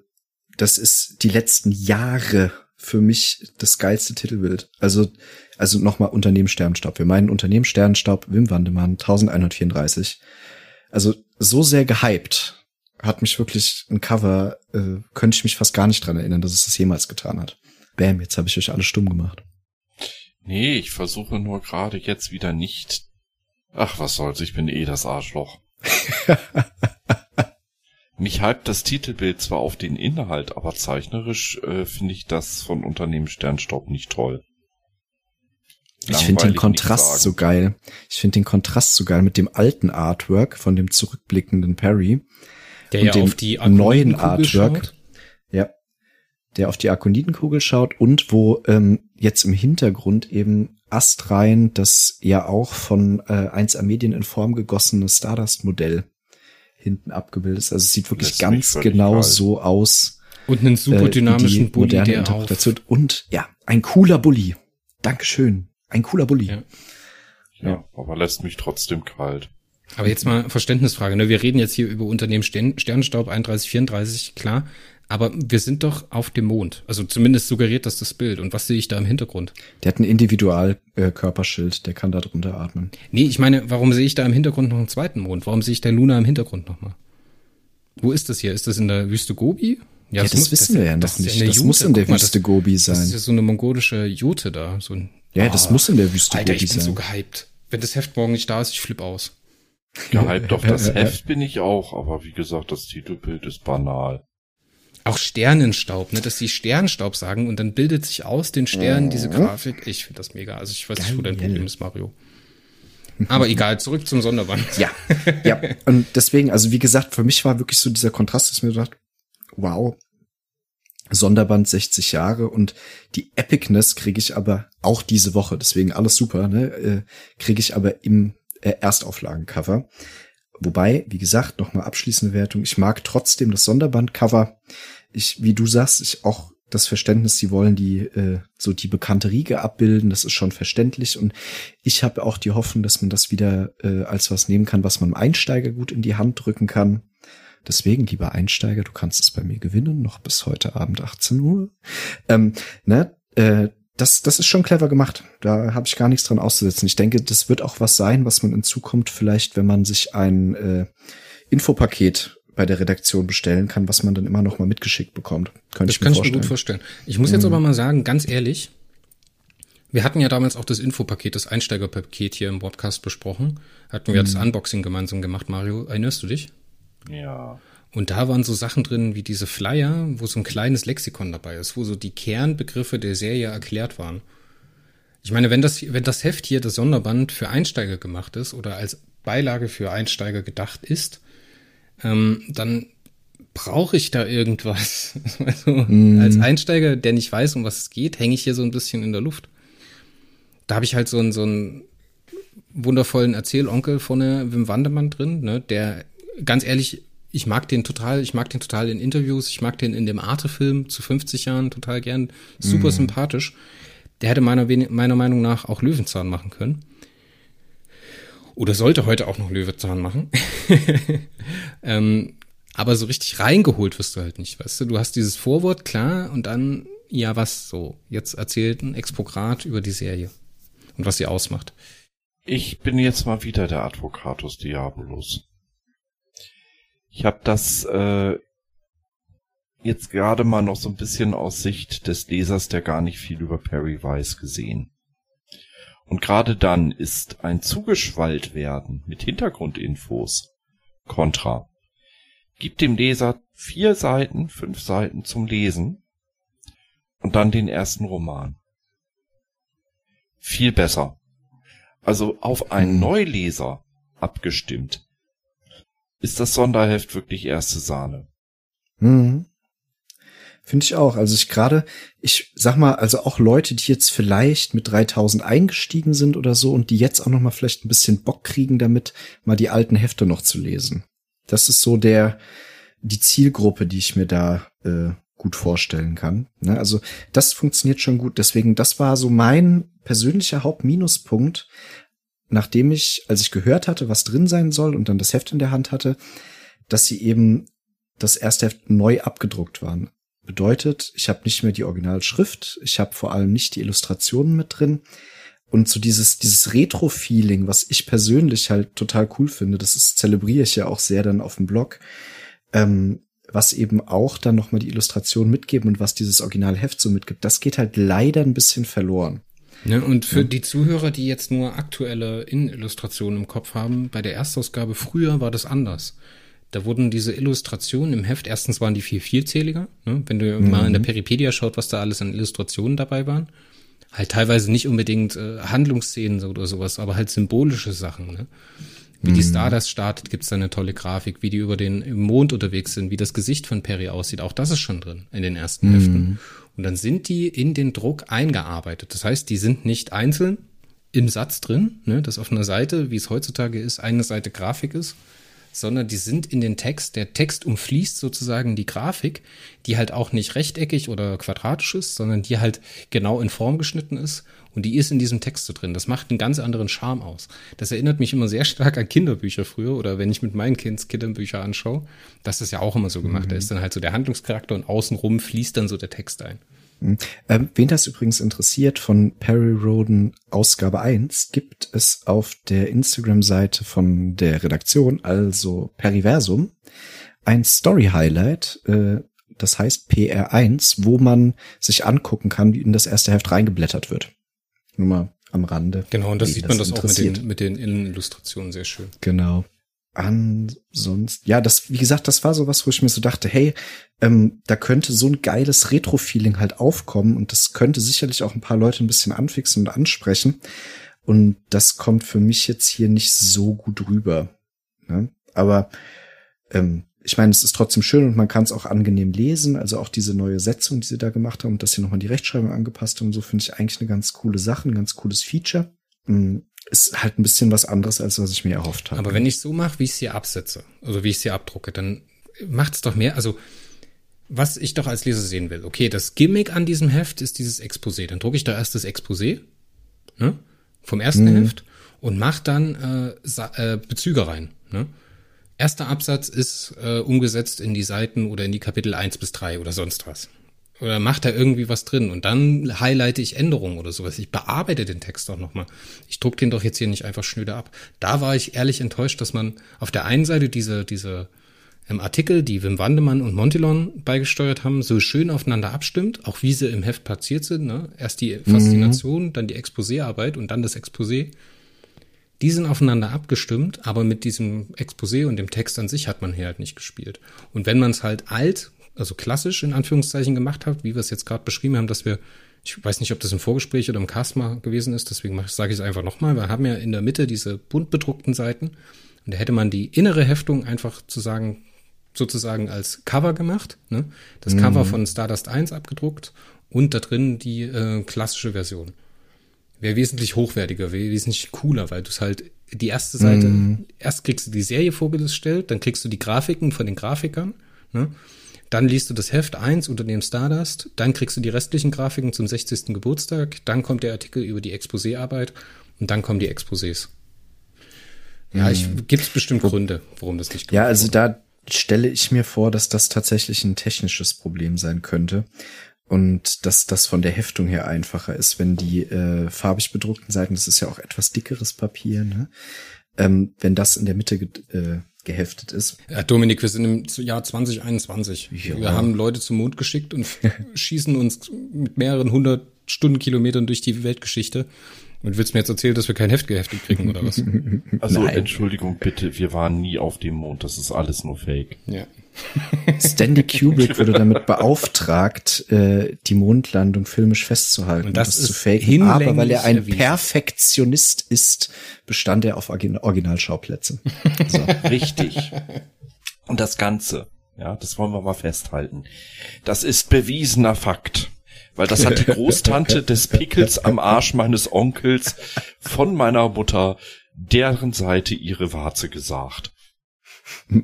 das ist die letzten Jahre für mich das geilste Titelbild. Also, also nochmal Unternehmen Sternstaub. Wir meinen Unternehmen Sternstaub, Wim Wandemann, 1134. Also so sehr gehypt hat mich wirklich ein Cover, äh, könnte ich mich fast gar nicht dran erinnern, dass es das jemals getan hat. Bam, jetzt habe ich euch alle stumm gemacht. Nee, ich versuche nur gerade jetzt wieder nicht. Ach, was soll's, ich bin eh das Arschloch. *laughs* Mich hypt das Titelbild zwar auf den Inhalt, aber zeichnerisch äh, finde ich das von Unternehmen Sternstaub nicht toll. Ich finde den Kontrast so geil. Ich finde den Kontrast so geil mit dem alten Artwork von dem zurückblickenden Perry der und ja dem auf die neuen Artwork. Schaut. Ja. Der auf die Akonitenkugel schaut und wo ähm, jetzt im Hintergrund eben astrein das ja auch von äh, 1A Medien in Form gegossene Stardust-Modell hinten abgebildet ist. Also es sieht wirklich ganz genau kalt. so aus. Und einen super dynamischen äh, Bulli, der auch. Und ja, ein cooler Bulli. Dankeschön. Ein cooler Bulli. Ja. ja, aber lässt mich trotzdem kalt. Aber jetzt mal Verständnisfrage. Ne? Wir reden jetzt hier über Unternehmen Sternenstaub 3134, klar. Aber wir sind doch auf dem Mond. Also zumindest suggeriert das das Bild. Und was sehe ich da im Hintergrund? Der hat ein Individualkörperschild, der kann da drunter atmen. Nee, ich meine, warum sehe ich da im Hintergrund noch einen zweiten Mond? Warum sehe ich da Luna im Hintergrund nochmal? Wo ist das hier? Ist das in der Wüste Gobi? Ja, das, das muss, wissen das, wir ja noch nicht. Ja das Jute. muss in der mal, Wüste Gobi sein. Das ist ja so eine mongolische Jute da. So ein, ja, oh, das muss in der Wüste Alter, Gobi sein. Alter, ich bin so gehypt. Wenn das Heft morgen nicht da ist, ich flipp aus. Gehypt auf das Heft bin ich auch, aber wie gesagt, das Titelbild ist banal. Auch Sternenstaub, ne, dass die Sternenstaub sagen und dann bildet sich aus den Sternen diese Grafik. Ich finde das mega. Also ich weiß nicht, wo dein Problem ist, Mario. Aber *laughs* egal, zurück zum Sonderband. Ja, ja. Und deswegen, also wie gesagt, für mich war wirklich so dieser Kontrast, dass mir gedacht, wow, Sonderband 60 Jahre und die Epicness kriege ich aber auch diese Woche, deswegen alles super, ne, äh, kriege ich aber im äh, Erstauflagencover. Wobei, wie gesagt, nochmal abschließende Wertung. Ich mag trotzdem das Sonderbandcover. Ich, wie du sagst, ich auch das Verständnis, sie wollen die äh, so die bekannte Riege abbilden, das ist schon verständlich und ich habe auch die Hoffnung, dass man das wieder äh, als was nehmen kann, was man Einsteiger gut in die Hand drücken kann. Deswegen, lieber Einsteiger, du kannst es bei mir gewinnen, noch bis heute Abend 18 Uhr. Ähm, ne, äh, das, das ist schon clever gemacht. Da habe ich gar nichts dran auszusetzen. Ich denke, das wird auch was sein, was man in Zukunft vielleicht, wenn man sich ein äh, Infopaket bei der Redaktion bestellen kann, was man dann immer noch mal mitgeschickt bekommt. Könnte das ich mir kann vorstellen. ich mir gut vorstellen. Ich muss jetzt mhm. aber mal sagen, ganz ehrlich, wir hatten ja damals auch das Infopaket, das Einsteigerpaket hier im Podcast besprochen. Hatten wir mhm. das Unboxing gemeinsam gemacht, Mario. Erinnerst du dich? Ja. Und da waren so Sachen drin wie diese Flyer, wo so ein kleines Lexikon dabei ist, wo so die Kernbegriffe der Serie erklärt waren. Ich meine, wenn das, wenn das Heft hier, das Sonderband für Einsteiger gemacht ist oder als Beilage für Einsteiger gedacht ist, ähm, dann brauche ich da irgendwas. *laughs* Also mm. als Einsteiger, der nicht weiß, um was es geht, hänge ich hier so ein bisschen in der Luft. Da habe ich halt so einen, so einen wundervollen Erzählonkel von Wim Wandemann drin, ne, der ganz ehrlich ich mag den total, ich mag den total in Interviews, ich mag den in dem Arte-Film zu 50 Jahren total gern, super mhm. sympathisch. Der hätte meiner, meiner Meinung nach auch Löwenzahn machen können. Oder sollte heute auch noch Löwenzahn machen. *laughs* ähm, aber so richtig reingeholt wirst du halt nicht, weißt du? Du hast dieses Vorwort, klar, und dann, ja, was so. Jetzt erzählt ein Expokrat über die Serie und was sie ausmacht. Ich bin jetzt mal wieder der Advocatus Diabolus. Ich habe das äh, jetzt gerade mal noch so ein bisschen aus Sicht des Lesers, der gar nicht viel über Perry weiß, gesehen. Und gerade dann ist ein zugeschwallt werden mit Hintergrundinfos kontra. Gib dem Leser vier Seiten, fünf Seiten zum Lesen und dann den ersten Roman. Viel besser. Also auf einen hm. Neuleser abgestimmt ist das Sonderheft wirklich erste Sahne. Mhm. Finde ich auch. Also ich gerade, ich sag mal, also auch Leute, die jetzt vielleicht mit 3000 eingestiegen sind oder so und die jetzt auch noch mal vielleicht ein bisschen Bock kriegen damit, mal die alten Hefte noch zu lesen. Das ist so der, die Zielgruppe, die ich mir da äh, gut vorstellen kann. Ne? Also das funktioniert schon gut. Deswegen, das war so mein persönlicher Hauptminuspunkt nachdem ich, als ich gehört hatte, was drin sein soll und dann das Heft in der Hand hatte, dass sie eben das erste Heft neu abgedruckt waren. Bedeutet, ich habe nicht mehr die Originalschrift, ich habe vor allem nicht die Illustrationen mit drin. Und so dieses, dieses Retro-Feeling, was ich persönlich halt total cool finde, das ist, zelebriere ich ja auch sehr dann auf dem Blog, ähm, was eben auch dann nochmal die Illustration mitgeben und was dieses Originalheft so mitgibt, das geht halt leider ein bisschen verloren. Ne, und für ja. die Zuhörer, die jetzt nur aktuelle Innenillustrationen im Kopf haben, bei der Erstausgabe früher war das anders. Da wurden diese Illustrationen im Heft, erstens waren die viel vielzähliger, ne? wenn du mhm. mal in der Peripedia schaut, was da alles an Illustrationen dabei waren. Halt teilweise nicht unbedingt äh, Handlungsszenen oder sowas, aber halt symbolische Sachen. Ne? Wie mhm. die Stardust startet, gibt's da eine tolle Grafik, wie die über den Mond unterwegs sind, wie das Gesicht von Perry aussieht. Auch das ist schon drin in den ersten mhm. Heften. Und dann sind die in den Druck eingearbeitet. Das heißt, die sind nicht einzeln im Satz drin, ne, dass auf einer Seite, wie es heutzutage ist, eine Seite Grafik ist, sondern die sind in den Text. Der Text umfließt sozusagen die Grafik, die halt auch nicht rechteckig oder quadratisch ist, sondern die halt genau in Form geschnitten ist und die ist in diesem Text so drin. Das macht einen ganz anderen Charme aus. Das erinnert mich immer sehr stark an Kinderbücher früher oder wenn ich mit meinen Kinds Kinderbücher anschaue. Das ist ja auch immer so gemacht. Mhm. Da ist dann halt so der Handlungscharakter und außenrum fließt dann so der Text ein. Mhm. Ähm, wen das übrigens interessiert, von Perry Roden Ausgabe 1 gibt es auf der Instagram-Seite von der Redaktion, also Periversum, ein Story-Highlight, äh, das heißt PR1, wo man sich angucken kann, wie in das erste Heft reingeblättert wird. Nur mal am Rande. Genau, und das sieht man das, das auch mit den, mit den Innenillustrationen sehr schön. Genau. Ansonsten, ja, das, wie gesagt, das war so was, wo ich mir so dachte, hey, ähm, da könnte so ein geiles Retro-Feeling halt aufkommen und das könnte sicherlich auch ein paar Leute ein bisschen anfixen und ansprechen. Und das kommt für mich jetzt hier nicht so gut rüber. Ne? Aber ähm, ich meine, es ist trotzdem schön und man kann es auch angenehm lesen. Also auch diese neue Setzung, die sie da gemacht haben und dass sie nochmal die Rechtschreibung angepasst haben, so finde ich eigentlich eine ganz coole Sache, ein ganz cooles Feature. Mm, ist halt ein bisschen was anderes, als was ich mir erhofft habe. Aber wenn ich so mache, wie ich es hier absetze, also wie ich es hier abdrucke, dann macht es doch mehr. Also was ich doch als Leser sehen will. Okay, das Gimmick an diesem Heft ist dieses Exposé. Dann drucke ich da erst das Exposé ne, vom ersten mhm. Heft und mache dann äh, äh, Bezüge rein. Ne? Erster Absatz ist äh, umgesetzt in die Seiten oder in die Kapitel eins bis drei oder sonst was. Oder macht da irgendwie was drin und dann highlighte ich Änderungen oder sowas. Ich bearbeite den Text auch nochmal. Ich druck den doch jetzt hier nicht einfach schnöde ab. Da war ich ehrlich enttäuscht, dass man auf der einen Seite diese, diese ähm, Artikel, die Wim Wandemann und Montilon beigesteuert haben, so schön aufeinander abstimmt, auch wie sie im Heft platziert sind. Ne? Erst die Faszination, mhm. dann die Exposéarbeit und dann das Exposé. Die sind aufeinander abgestimmt, aber mit diesem Exposé und dem Text an sich hat man hier halt nicht gespielt. Und wenn man es halt alt, also klassisch in Anführungszeichen gemacht hat, wie wir es jetzt gerade beschrieben haben, dass wir, ich weiß nicht, ob das im Vorgespräch oder im Cast mal gewesen ist, deswegen sage ich es einfach nochmal, wir haben ja in der Mitte diese bunt bedruckten Seiten und da hätte man die innere Heftung einfach zu sagen, sozusagen als Cover gemacht, ne? das mhm. Cover von Stardust 1 abgedruckt und da drin die äh, klassische Version. wäre wesentlich hochwertiger, wäre wesentlich cooler, weil du es halt die erste Seite, mm. erst kriegst du die Serie vorgestellt, dann kriegst du die Grafiken von den Grafikern, ne? Dann liest du das Heft 1 unter dem Stardust, dann kriegst du die restlichen Grafiken zum 60. Geburtstag, dann kommt der Artikel über die Exposé-Arbeit und dann kommen die Exposés. Ja, ich mhm. gibt's bestimmt Gründe, warum das nicht Ja, also wurde. da stelle ich mir vor, dass das tatsächlich ein technisches Problem sein könnte und dass das von der Heftung her einfacher ist, wenn die äh, farbig bedruckten Seiten, das ist ja auch etwas dickeres Papier, ne? ähm, wenn das in der Mitte äh, geheftet ist. Ja, Dominik, wir sind im Jahr 2021. Ja. Wir haben Leute zum Mond geschickt und *laughs* schießen uns mit mehreren hundert Stundenkilometern durch die Weltgeschichte. Und willst mir jetzt erzählen, dass wir kein Heft geheftet kriegen oder was? *laughs* Also Nein. Entschuldigung bitte, wir waren nie auf dem Mond. Das ist alles nur Fake. Ja. *laughs* Stanley Kubrick wurde damit beauftragt, äh, die Mondlandung filmisch festzuhalten und das, das zu faken. Aber weil er ein erwiesen. Perfektionist ist, bestand er auf Originalschauplätze. *laughs* So. Richtig. Und das Ganze, ja, das wollen wir mal festhalten. Das ist bewiesener Fakt. Weil das hat die *laughs* Großtante des Pickels am Arsch meines Onkels von meiner Mutter deren Seite ihre Warze gesagt. *laughs*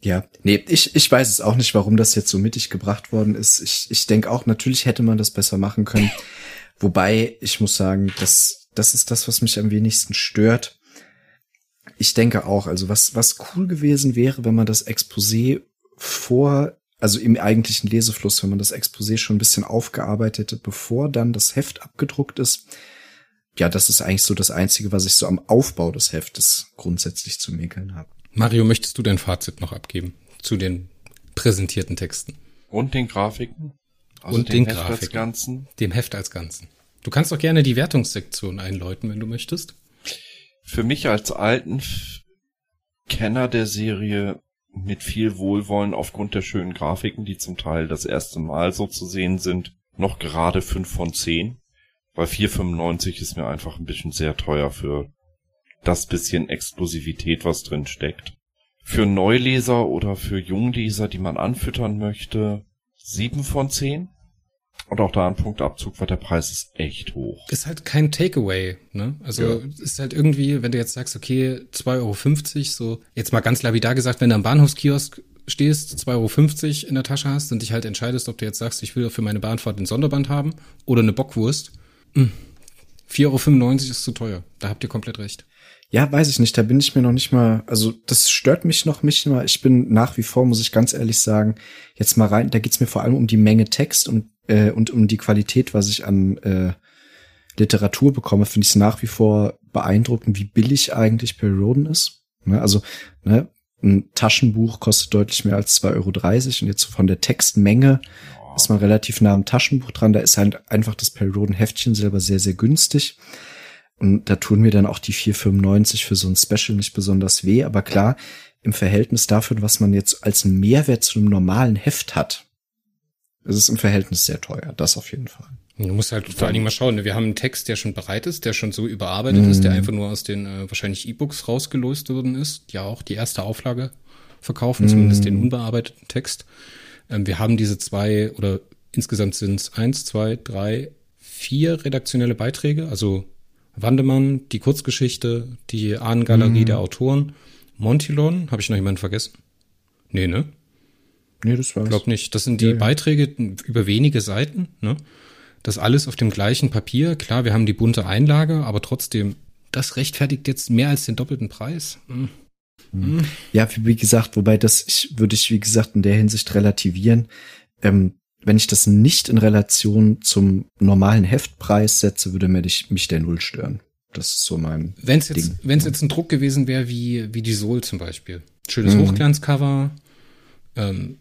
Ja, nee, ich, ich weiß es auch nicht, warum das jetzt so mittig gebracht worden ist. Ich, ich denke auch, natürlich hätte man das besser machen können. *laughs* Wobei, ich muss sagen, das, das ist das, was mich am wenigsten stört. Ich denke auch, also was, was cool gewesen wäre, wenn man das Exposé vor, also im eigentlichen Lesefluss, wenn man das Exposé schon ein bisschen aufgearbeitet hätte, bevor dann das Heft abgedruckt ist. Ja, das ist eigentlich so das Einzige, was ich so am Aufbau des Heftes grundsätzlich zu mäkeln habe. Mario, möchtest du dein Fazit noch abgeben zu den präsentierten Texten? Und den Grafiken? Also und den Heft Grafiken. als Ganzen? Dem Heft als Ganzen. Du kannst doch gerne die Wertungssektion einläuten, wenn du möchtest. Für mich als alten Kenner der Serie mit viel Wohlwollen aufgrund der schönen Grafiken, die zum Teil das erste Mal so zu sehen sind, noch gerade fünf von zehn. Weil 4,95 ist mir einfach ein bisschen sehr teuer für das bisschen Exklusivität, was drin steckt. Für Neuleser oder für Jungleser, die man anfüttern möchte, sieben von zehn. Und auch da ein Punktabzug, weil der Preis ist echt hoch. Ist halt kein Takeaway, ne? Also ja. ist halt irgendwie, wenn du jetzt sagst, okay, 2,50 Euro, so, jetzt mal ganz lapidar gesagt, wenn du am Bahnhofskiosk stehst, 2,50 Euro in der Tasche hast und dich halt entscheidest, ob du jetzt sagst, ich will für meine Bahnfahrt ein Sonderband haben oder eine Bockwurst, 4,95 Euro ist zu teuer. Da habt ihr komplett recht. Ja, weiß ich nicht. Da bin ich mir noch nicht mal, also das stört mich noch nicht mal. Ich bin nach wie vor, muss ich ganz ehrlich sagen, jetzt mal rein, da geht's mir vor allem um die Menge Text und, äh, und um die Qualität, was ich an äh, Literatur bekomme, finde ich es nach wie vor beeindruckend, wie billig eigentlich Perry Roden ist. Ne? Also, ne, ein Taschenbuch kostet deutlich mehr als 2,30 Euro und jetzt von der Textmenge ist man relativ nah am Taschenbuch dran. Da ist halt einfach das Perry Roden Heftchen selber sehr, sehr günstig. Und da tun mir dann auch die 4,95 für so ein Special nicht besonders weh. Aber klar, im Verhältnis dafür, was man jetzt als Mehrwert zu einem normalen Heft hat, ist es im Verhältnis sehr teuer. Das auf jeden Fall. Du musst halt vor allen Dingen mal schauen. Ne? Wir haben einen Text, der schon bereit ist, der schon so überarbeitet mm. ist, der mhm. einfach nur aus den äh, wahrscheinlich E-Books rausgelöst worden ist, die ja auch die erste Auflage verkaufen, mm. zumindest den unbearbeiteten Text. Ähm, wir haben diese zwei oder insgesamt sind es eins, zwei, drei, vier redaktionelle Beiträge, also Wandemann, die Kurzgeschichte, die Ahnengalerie mhm. der Autoren, Montilon, habe ich noch jemanden vergessen? Nee, ne? Nee, das war's. Glaub nicht. Das sind die ja, ja. Beiträge über wenige Seiten, ne? Das alles auf dem gleichen Papier. Klar, wir haben die bunte Einlage, aber trotzdem, das rechtfertigt jetzt mehr als den doppelten Preis. Hm. Hm. Ja, wie gesagt, wobei das ich, würde ich, wie gesagt, in der Hinsicht relativieren. Ähm, wenn ich das nicht in Relation zum normalen Heftpreis setze, würde mich, mich der Null stören. Das ist so mein. Wenn es jetzt, wenn es jetzt ein Druck gewesen wäre, wie wie die Soul zum Beispiel, schönes mhm. Hochglanzcover, ähm,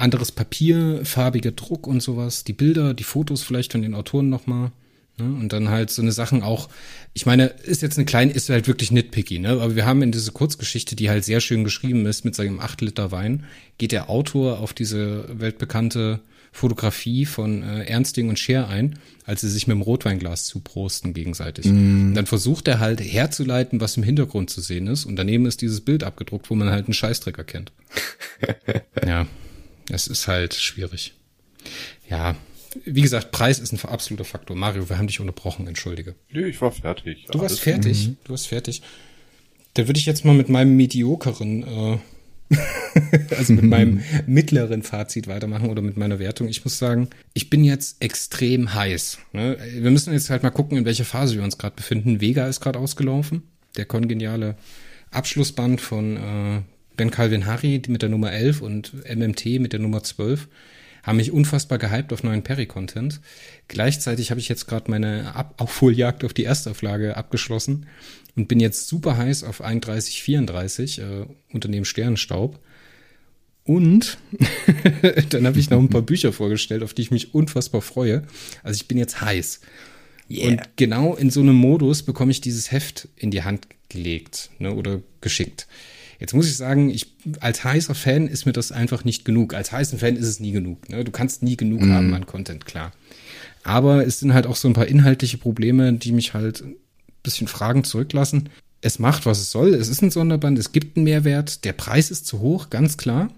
anderes Papier, farbiger Druck und sowas, die Bilder, die Fotos vielleicht von den Autoren nochmal. Ne? Und dann halt so eine Sachen auch, ich meine, ist jetzt eine kleine, ist halt wirklich nitpicky, ne? Aber wir haben in diese Kurzgeschichte, die halt sehr schön geschrieben ist, mit seinem 8 Liter Wein, geht der Autor auf diese weltbekannte Fotografie von äh, Ernsting und Scher ein, als sie sich mit dem Rotweinglas zuprosten gegenseitig. Mm. dann versucht er halt herzuleiten, was im Hintergrund zu sehen ist. Und daneben ist dieses Bild abgedruckt, wo man halt einen Scheißdreck erkennt. *laughs* ja, es ist halt schwierig. Ja, wie gesagt, Preis ist ein absoluter Faktor. Mario, wir haben dich unterbrochen, entschuldige. Nö, ich war fertig. Du warst fertig. Mhm. Du warst fertig. Da würde ich jetzt mal mit meinem mediokeren, äh, *laughs* also mit meinem *laughs* mittleren Fazit weitermachen oder mit meiner Wertung. Ich muss sagen, ich bin jetzt extrem heiß. Ne? Wir müssen jetzt halt mal gucken, in welcher Phase wir uns gerade befinden. Vega ist gerade ausgelaufen. Der kongeniale Abschlussband von äh, Ben Calvin Harry mit der Nummer 11 und MMT mit der Nummer 12 haben mich unfassbar gehypt auf neuen Perry-Content. Gleichzeitig habe ich jetzt gerade meine Ab Aufholjagd auf die Erstauflage abgeschlossen und bin jetzt super heiß auf 3134 äh, Unternehmen Sternenstaub. Und *laughs* dann habe ich noch ein paar Bücher vorgestellt, auf die ich mich unfassbar freue. Also ich bin jetzt heiß. Yeah. Und genau in so einem Modus bekomme ich dieses Heft in die Hand gelegt ne, oder geschickt. Jetzt muss ich sagen, ich als heißer Fan ist mir das einfach nicht genug. Als heißen Fan ist es nie genug. Ne? Du kannst nie genug mm. haben an Content, klar. Aber es sind halt auch so ein paar inhaltliche Probleme, die mich halt ein bisschen Fragen zurücklassen. Es macht, was es soll. Es ist ein Sonderband, es gibt einen Mehrwert. Der Preis ist zu hoch, ganz klar.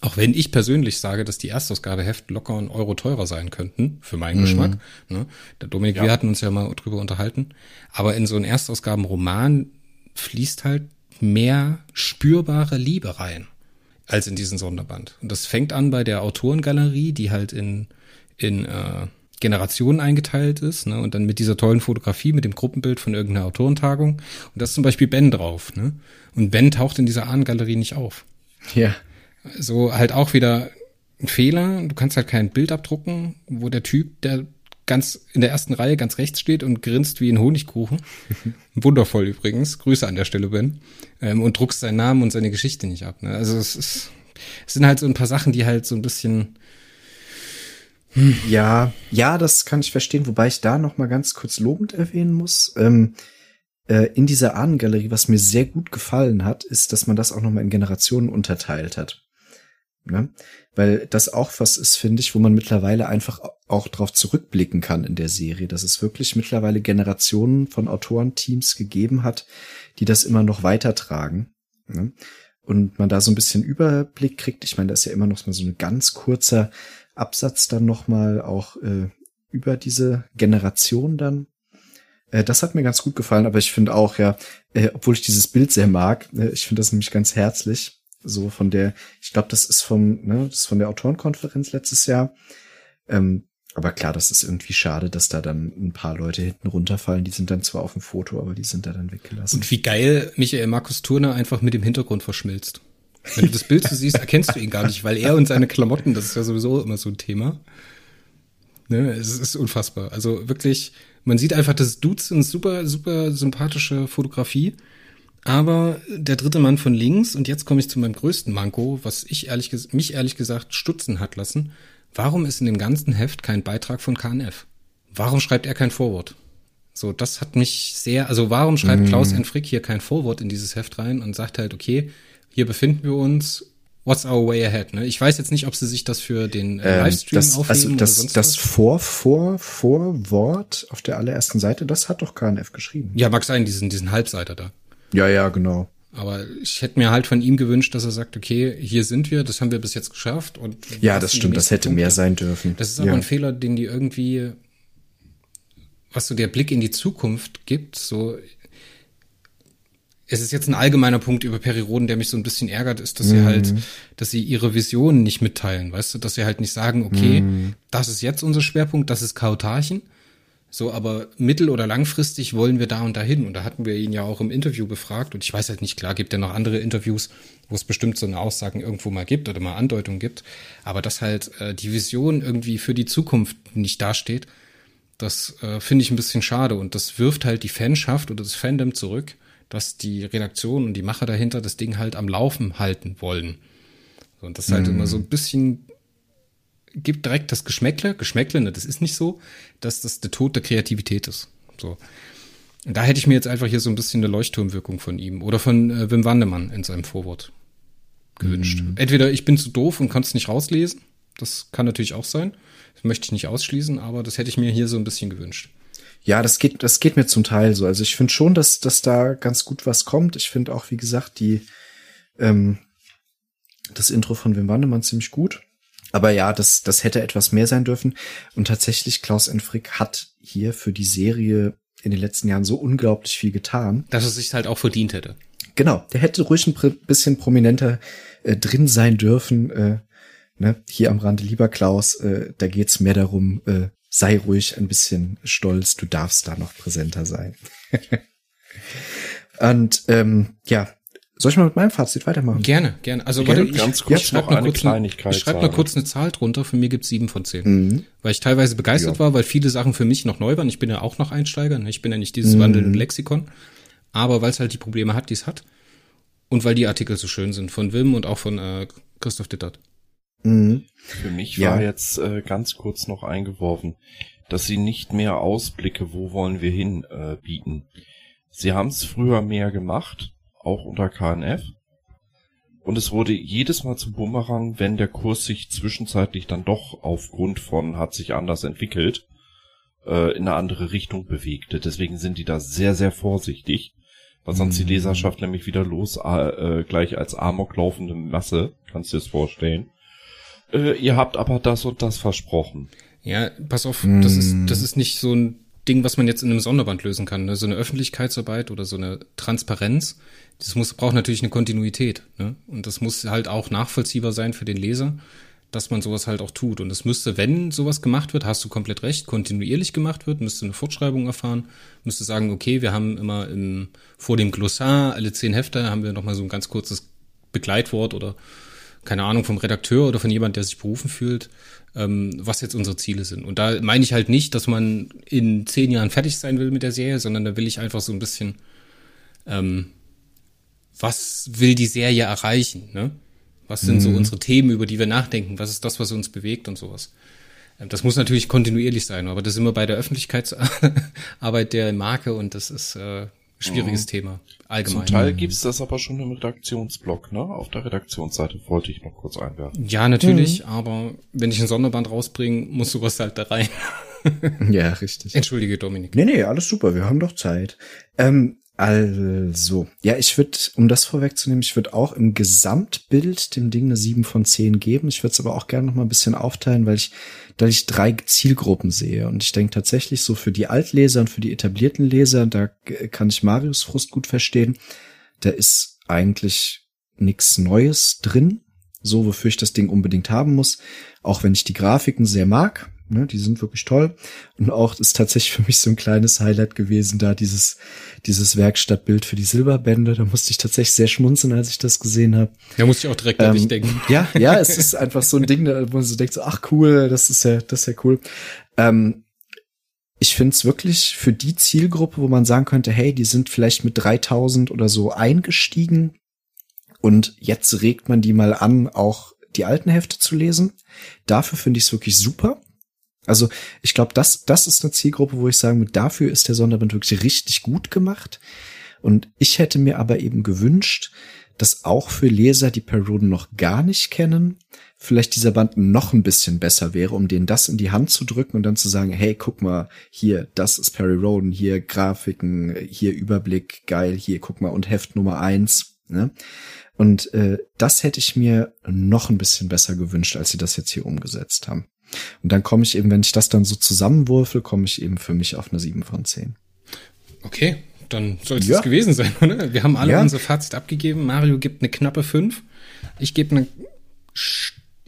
Auch wenn ich persönlich sage, dass die Erstausgabeheft locker einen Euro teurer sein könnten, für meinen mhm. Geschmack. Ne? Der Dominik, ja. wir hatten uns ja mal drüber unterhalten. Aber in so einen Erstausgabenroman fließt halt mehr spürbare Liebe rein als in diesen Sonderband. Und das fängt an bei der Autorengalerie, die halt in, in äh, Generationen eingeteilt ist, ne? Und dann mit dieser tollen Fotografie, mit dem Gruppenbild von irgendeiner Autorentagung. Und da ist zum Beispiel Ben drauf, ne? Und Ben taucht in dieser Ahnengalerie nicht auf. Ja. So halt auch wieder ein Fehler. Du kannst halt kein Bild abdrucken, wo der Typ, der ganz in der ersten Reihe ganz rechts steht und grinst wie ein Honigkuchen. *laughs* Wundervoll übrigens. Grüße an der Stelle, Ben. Ähm, und druckst seinen Namen und seine Geschichte nicht ab. Ne? Also es ist, es sind halt so ein paar Sachen, die halt so ein bisschen hm. Ja, ja, das kann ich verstehen, wobei ich da noch mal ganz kurz lobend erwähnen muss. Ähm, äh, in dieser Ahnengalerie, was mir sehr gut gefallen hat, ist, dass man das auch noch mal in Generationen unterteilt hat. Ne? Weil das auch was ist, finde ich, wo man mittlerweile einfach auch drauf zurückblicken kann in der Serie, dass es wirklich mittlerweile Generationen von Autorenteams gegeben hat, die das immer noch weitertragen. Ne? Und man da so ein bisschen Überblick kriegt. Ich meine, da ist ja immer noch mal so ein ganz kurzer Absatz dann noch mal auch äh, über diese Generation dann. Äh, das hat mir ganz gut gefallen, aber ich finde auch, ja, äh, obwohl ich dieses Bild sehr mag, äh, ich finde das nämlich ganz herzlich so von der, ich glaube, das ist vom, ne, das ist von der Autorenkonferenz letztes Jahr. Ähm, aber klar, das ist irgendwie schade, dass da dann ein paar Leute hinten runterfallen. Die sind dann zwar auf dem Foto, aber die sind da dann weggelassen. Und wie geil Michael Markus Turner einfach mit dem Hintergrund verschmilzt. Wenn du das Bild so siehst, erkennst du ihn gar nicht, weil er und seine Klamotten, das ist ja sowieso immer so ein Thema. Ne, es ist unfassbar. Also wirklich, man sieht einfach, das Dudes eine super, super sympathische Fotografie. Aber der dritte Mann von links, und jetzt komme ich zu meinem größten Manko, was ich ehrlich, mich ehrlich gesagt stutzen hat lassen. Warum ist in dem ganzen Heft kein Beitrag von KNF? Warum schreibt er kein Vorwort? So, das hat mich sehr, also warum schreibt mm. Klaus Enfrick hier kein Vorwort in dieses Heft rein und sagt halt, okay, hier befinden wir uns, what's our way ahead? Ne? Ich weiß jetzt nicht, ob sie sich das für den äh, ähm, Livestream das, aufheben also das, oder sonst das was. Vor, Vor, Vorwort auf der allerersten Seite, das hat doch KNF geschrieben. Ja, mag sein, diesen, diesen Halbseiter da. Ja, ja, genau. Aber ich hätte mir halt von ihm gewünscht, dass er sagt, okay, hier sind wir, das haben wir bis jetzt geschafft. Und ja, das stimmt, das hätte Punkte. mehr sein dürfen. Das ist aber ja. ein Fehler, den die irgendwie, was so der Blick in die Zukunft gibt, so, es ist jetzt ein allgemeiner Punkt über Periroden, der mich so ein bisschen ärgert, ist, dass mhm. sie halt, dass sie ihre Visionen nicht mitteilen, weißt du, dass sie halt nicht sagen, okay, mhm. das ist jetzt unser Schwerpunkt, das ist Kautarchen, so, aber mittel- oder langfristig wollen wir da und dahin. Und da hatten wir ihn ja auch im Interview befragt. Und ich weiß halt nicht, klar, gibt ja noch andere Interviews, wo es bestimmt so eine Aussagen irgendwo mal gibt oder mal Andeutungen gibt. Aber dass halt äh, die Vision irgendwie für die Zukunft nicht dasteht, das äh, finde ich ein bisschen schade. Und das wirft halt die Fanschaft oder das Fandom zurück, dass die Redaktion und die Macher dahinter das Ding halt am Laufen halten wollen. Und das ist halt mhm. immer so ein bisschen gibt direkt das Geschmäckle, Geschmäckle, ne, das ist nicht so, dass das der Tod der Kreativität ist. So. Und da hätte ich mir jetzt einfach hier so ein bisschen eine Leuchtturmwirkung von ihm oder von äh, Wim Wandemann in seinem Vorwort gewünscht. Mhm. Entweder ich bin zu doof und kann es nicht rauslesen, das kann natürlich auch sein. Das möchte ich nicht ausschließen, aber das hätte ich mir hier so ein bisschen gewünscht. Ja, das geht, das geht mir zum Teil so. Also ich finde schon, dass, dass da ganz gut was kommt. Ich finde auch, wie gesagt, die, ähm, das Intro von Wim Wandemann ziemlich gut. Aber ja, das, das hätte etwas mehr sein dürfen. Und tatsächlich, Klaus Enfrick hat hier für die Serie in den letzten Jahren so unglaublich viel getan. Dass es sich halt auch verdient hätte. Genau, der hätte ruhig ein bisschen prominenter äh, drin sein dürfen. Äh, ne? Hier am Rande, lieber Klaus, äh, da geht's mehr darum, äh, sei ruhig ein bisschen stolz, du darfst da noch präsenter sein. *laughs* Und ähm, ja, soll ich mal mit meinem Fazit weitermachen? Gerne, gerne. Also Gerne, warte, ich, ganz kurz ich schreib noch mal eine kurz Kleinigkeit Ich schreibe mal kurz eine Zahl drunter. Für mir gibt's sieben von zehn. Mhm. Weil ich teilweise begeistert Ja. war, weil viele Sachen für mich noch neu waren. Ich bin ja auch noch Einsteiger. Ne? Ich bin ja nicht dieses Mhm. wandelnde Lexikon. Aber weil es halt die Probleme hat, die es hat. Und weil die Artikel so schön sind. Von Wim und auch von äh, Christoph Dittert. Mhm. Für mich Ja. war jetzt äh, ganz kurz noch eingeworfen, dass sie nicht mehr Ausblicke, wo wollen wir hin, äh, bieten. Sie haben es früher mehr gemacht, auch unter KNF. Und es wurde jedes Mal zum Bumerang, wenn der Kurs sich zwischenzeitlich dann doch aufgrund von hat sich anders entwickelt, äh, in eine andere Richtung bewegte. Deswegen sind die da sehr, sehr vorsichtig, weil sonst die Mhm. Leserschaft nämlich wieder los, äh, gleich als Amok laufende Masse, kannst du dir das vorstellen. Äh, ihr habt aber das und das versprochen. Ja, pass auf, das ist, Mm. das ist nicht so ein Ding, was man jetzt in einem Sonderband lösen kann. Ne? So eine Öffentlichkeitsarbeit oder so eine Transparenz, das muss, braucht natürlich eine Kontinuität. Ne? Und das muss halt auch nachvollziehbar sein für den Leser, dass man sowas halt auch tut. Und es müsste, wenn sowas gemacht wird, hast du komplett recht, kontinuierlich gemacht wird, müsste eine Fortschreibung erfahren, müsste sagen, okay, wir haben immer im, vor dem Glossar, alle zehn Hefte, haben wir nochmal so ein ganz kurzes Begleitwort oder keine Ahnung, vom Redakteur oder von jemand, der sich berufen fühlt, ähm, was jetzt unsere Ziele sind. Und da meine ich halt nicht, dass man in zehn Jahren fertig sein will mit der Serie, sondern da will ich einfach so ein bisschen, ähm, was will die Serie erreichen, ne? Was sind so unsere Themen, über die wir nachdenken? Was ist das, was uns bewegt und sowas? Ähm, Das muss natürlich kontinuierlich sein, aber das ist immer bei der Öffentlichkeitsarbeit der Marke und das ist äh, schwieriges Thema allgemein. Zum Teil gibt's das aber schon im Redaktionsblog, ne? Auf der Redaktionsseite wollte ich noch kurz einwerfen. Ja, natürlich, aber wenn ich ein Sonderband rausbringe, muss sowas halt da rein. Ja, richtig. Entschuldige, Dominik. Nee, nee, alles super, wir haben doch Zeit. Ähm, also, ja, ich würde, um das vorwegzunehmen, ich würde auch im Gesamtbild dem Ding eine 7 von 10 geben. Ich würde es aber auch gerne noch mal ein bisschen aufteilen, weil ich, da ich drei Zielgruppen sehe. Und ich denke tatsächlich so für die Altleser und für die etablierten Leser, da kann ich Marius Frust gut verstehen. Da ist eigentlich nichts Neues drin, so wofür ich das Ding unbedingt haben muss. Auch wenn ich die Grafiken sehr mag, ne, die sind wirklich toll. Und auch ist tatsächlich für mich so ein kleines Highlight gewesen, da dieses, dieses Werkstattbild für die Silberbände. Da musste ich tatsächlich sehr schmunzeln, als ich das gesehen habe. Da muss ich auch direkt an dich denken. *laughs* Ja, ja, es ist einfach so ein Ding, wo man so denkt, so, ach cool, das ist ja, das ist ja cool. Ähm, ich finde es wirklich für die Zielgruppe, wo man sagen könnte, hey, die sind vielleicht mit 3000 oder so eingestiegen und jetzt regt man die mal an, auch die alten Hefte zu lesen. Dafür finde ich es wirklich super. Also ich glaube, das, das ist eine Zielgruppe, wo ich sagen würde, dafür ist der Sonderband wirklich richtig gut gemacht. Und ich hätte mir aber eben gewünscht, dass auch für Leser, die Perioden noch gar nicht kennen, vielleicht dieser Band noch ein bisschen besser wäre, um denen das in die Hand zu drücken und dann zu sagen, hey, guck mal, hier, das ist Perry Roden, hier Grafiken, hier Überblick, geil, hier, guck mal, und Heft Nummer eins. Ne? Und äh, das hätte ich mir noch ein bisschen besser gewünscht, als sie das jetzt hier umgesetzt haben. Und dann komme ich eben, wenn ich das dann so zusammenwürfel, komme ich eben für mich auf eine 7 von 10. Okay, dann soll es Ja. das gewesen sein, oder? Wir haben alle Ja. unser Fazit abgegeben. Mario gibt eine knappe 5. Ich gebe eine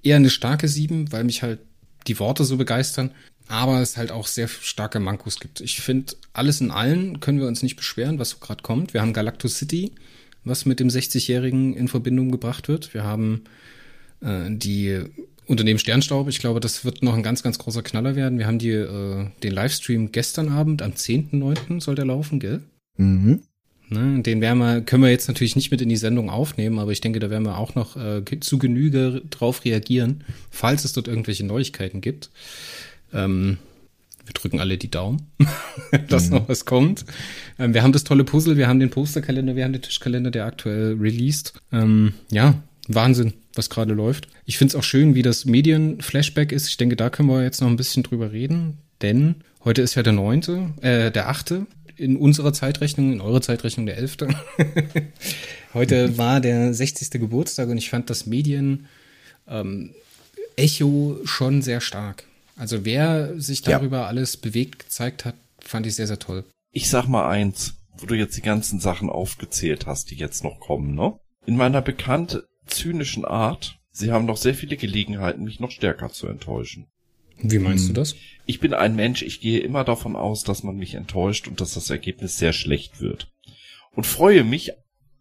eher eine starke 7, weil mich halt die Worte so begeistern. Aber es halt auch sehr starke Mankos gibt. Ich finde, alles in allen können wir uns nicht beschweren, was so gerade kommt. Wir haben Galactus City, was mit dem 60-Jährigen in Verbindung gebracht wird. Wir haben äh, die Unternehmen Sternstaub. Ich glaube, das wird noch ein ganz, ganz großer Knaller werden. Wir haben die, äh, den Livestream gestern Abend, am 10.9. soll der laufen, gell? Mhm. Ne, den werden wir, können wir jetzt natürlich nicht mit in die Sendung aufnehmen, aber ich denke, da werden wir auch noch äh, zu Genüge drauf reagieren, falls es dort irgendwelche Neuigkeiten gibt. Ähm, wir drücken alle die Daumen, *laughs* dass noch was kommt. Ähm, wir haben das tolle Puzzle, wir haben den Posterkalender, wir haben den Tischkalender, der aktuell released. Ähm, ja, Wahnsinn, was gerade läuft. Ich finde es auch schön, wie das Medien-Flashback ist. Ich denke, da können wir jetzt noch ein bisschen drüber reden, denn heute ist ja der neunte, äh, der achte in unserer Zeitrechnung, in eurer Zeitrechnung der elfte. *laughs* Heute war der 60. Geburtstag und ich fand das Medien ähm, Echo schon sehr stark. Also wer sich darüber ja. alles bewegt gezeigt hat, fand ich sehr, sehr toll. Ich sag mal eins, wo du jetzt die ganzen Sachen aufgezählt hast, die jetzt noch kommen, ne? In meiner bekannt zynischen Art, sie haben noch sehr viele Gelegenheiten, mich noch stärker zu enttäuschen. Wie meinst hm. du das? Ich bin ein Mensch, ich gehe immer davon aus, dass man mich enttäuscht und dass das Ergebnis sehr schlecht wird. Und freue mich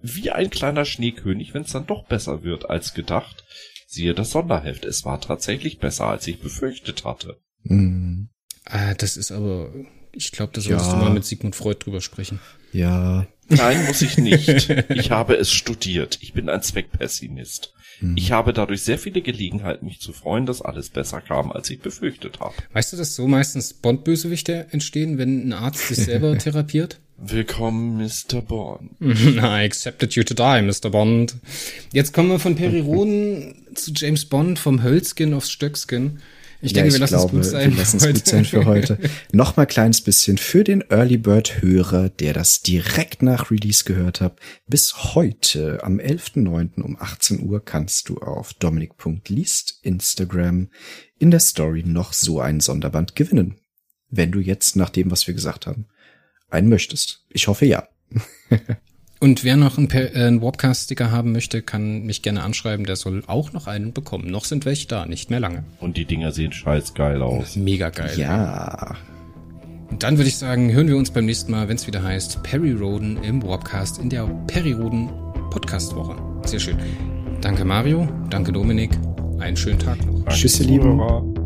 wie ein kleiner Schneekönig, wenn es dann doch besser wird als gedacht. Siehe das Sonderheft. Es war tatsächlich besser, als ich befürchtet hatte. Mhm. Ah, das ist aber, ich glaube, da solltest ja. du mal mit Sigmund Freud drüber sprechen. Ja. Nein, muss ich nicht. *laughs* Ich habe es studiert. Ich bin ein Zweckpessimist. Mhm. Ich habe dadurch sehr viele Gelegenheiten, mich zu freuen, dass alles besser kam, als ich befürchtet habe. Weißt du, dass so meistens Bond-Bösewichte entstehen, wenn ein Arzt sich selber *laughs* therapiert? Willkommen, Mr. Bond. *laughs* I accepted you to die, Mr. Bond. Jetzt kommen wir von Peri Roden zu James Bond, vom Hölzkin aufs Stöckskin. Ich denke, ja, ich wir lassen glaube, es gut sein. Wir lassen es gut sein für heute. *laughs* Nochmal kleines bisschen für den Early Bird Hörer, der das direkt nach Release gehört hat. Bis heute, am 11.09. um 18 Uhr, kannst du auf dominik.liest Instagram in der Story noch so einen Sonderband gewinnen. Wenn du jetzt nach dem, was wir gesagt haben, einen möchtest. Ich hoffe ja. *laughs* Und wer noch einen, äh, einen Warpcast-Sticker haben möchte, kann mich gerne anschreiben. Der soll auch noch einen bekommen. Noch sind welche da, nicht mehr lange. Und die Dinger sehen scheiß geil aus. Mega geil. Ja. Und dann würde ich sagen, hören wir uns beim nächsten Mal, wenn es wieder heißt Perry Roden im Warpcast in der Perry Roden Podcast-Woche. Sehr schön. Danke Mario, danke Dominik. Einen schönen Tag noch. Tschüss, ihr Lieben.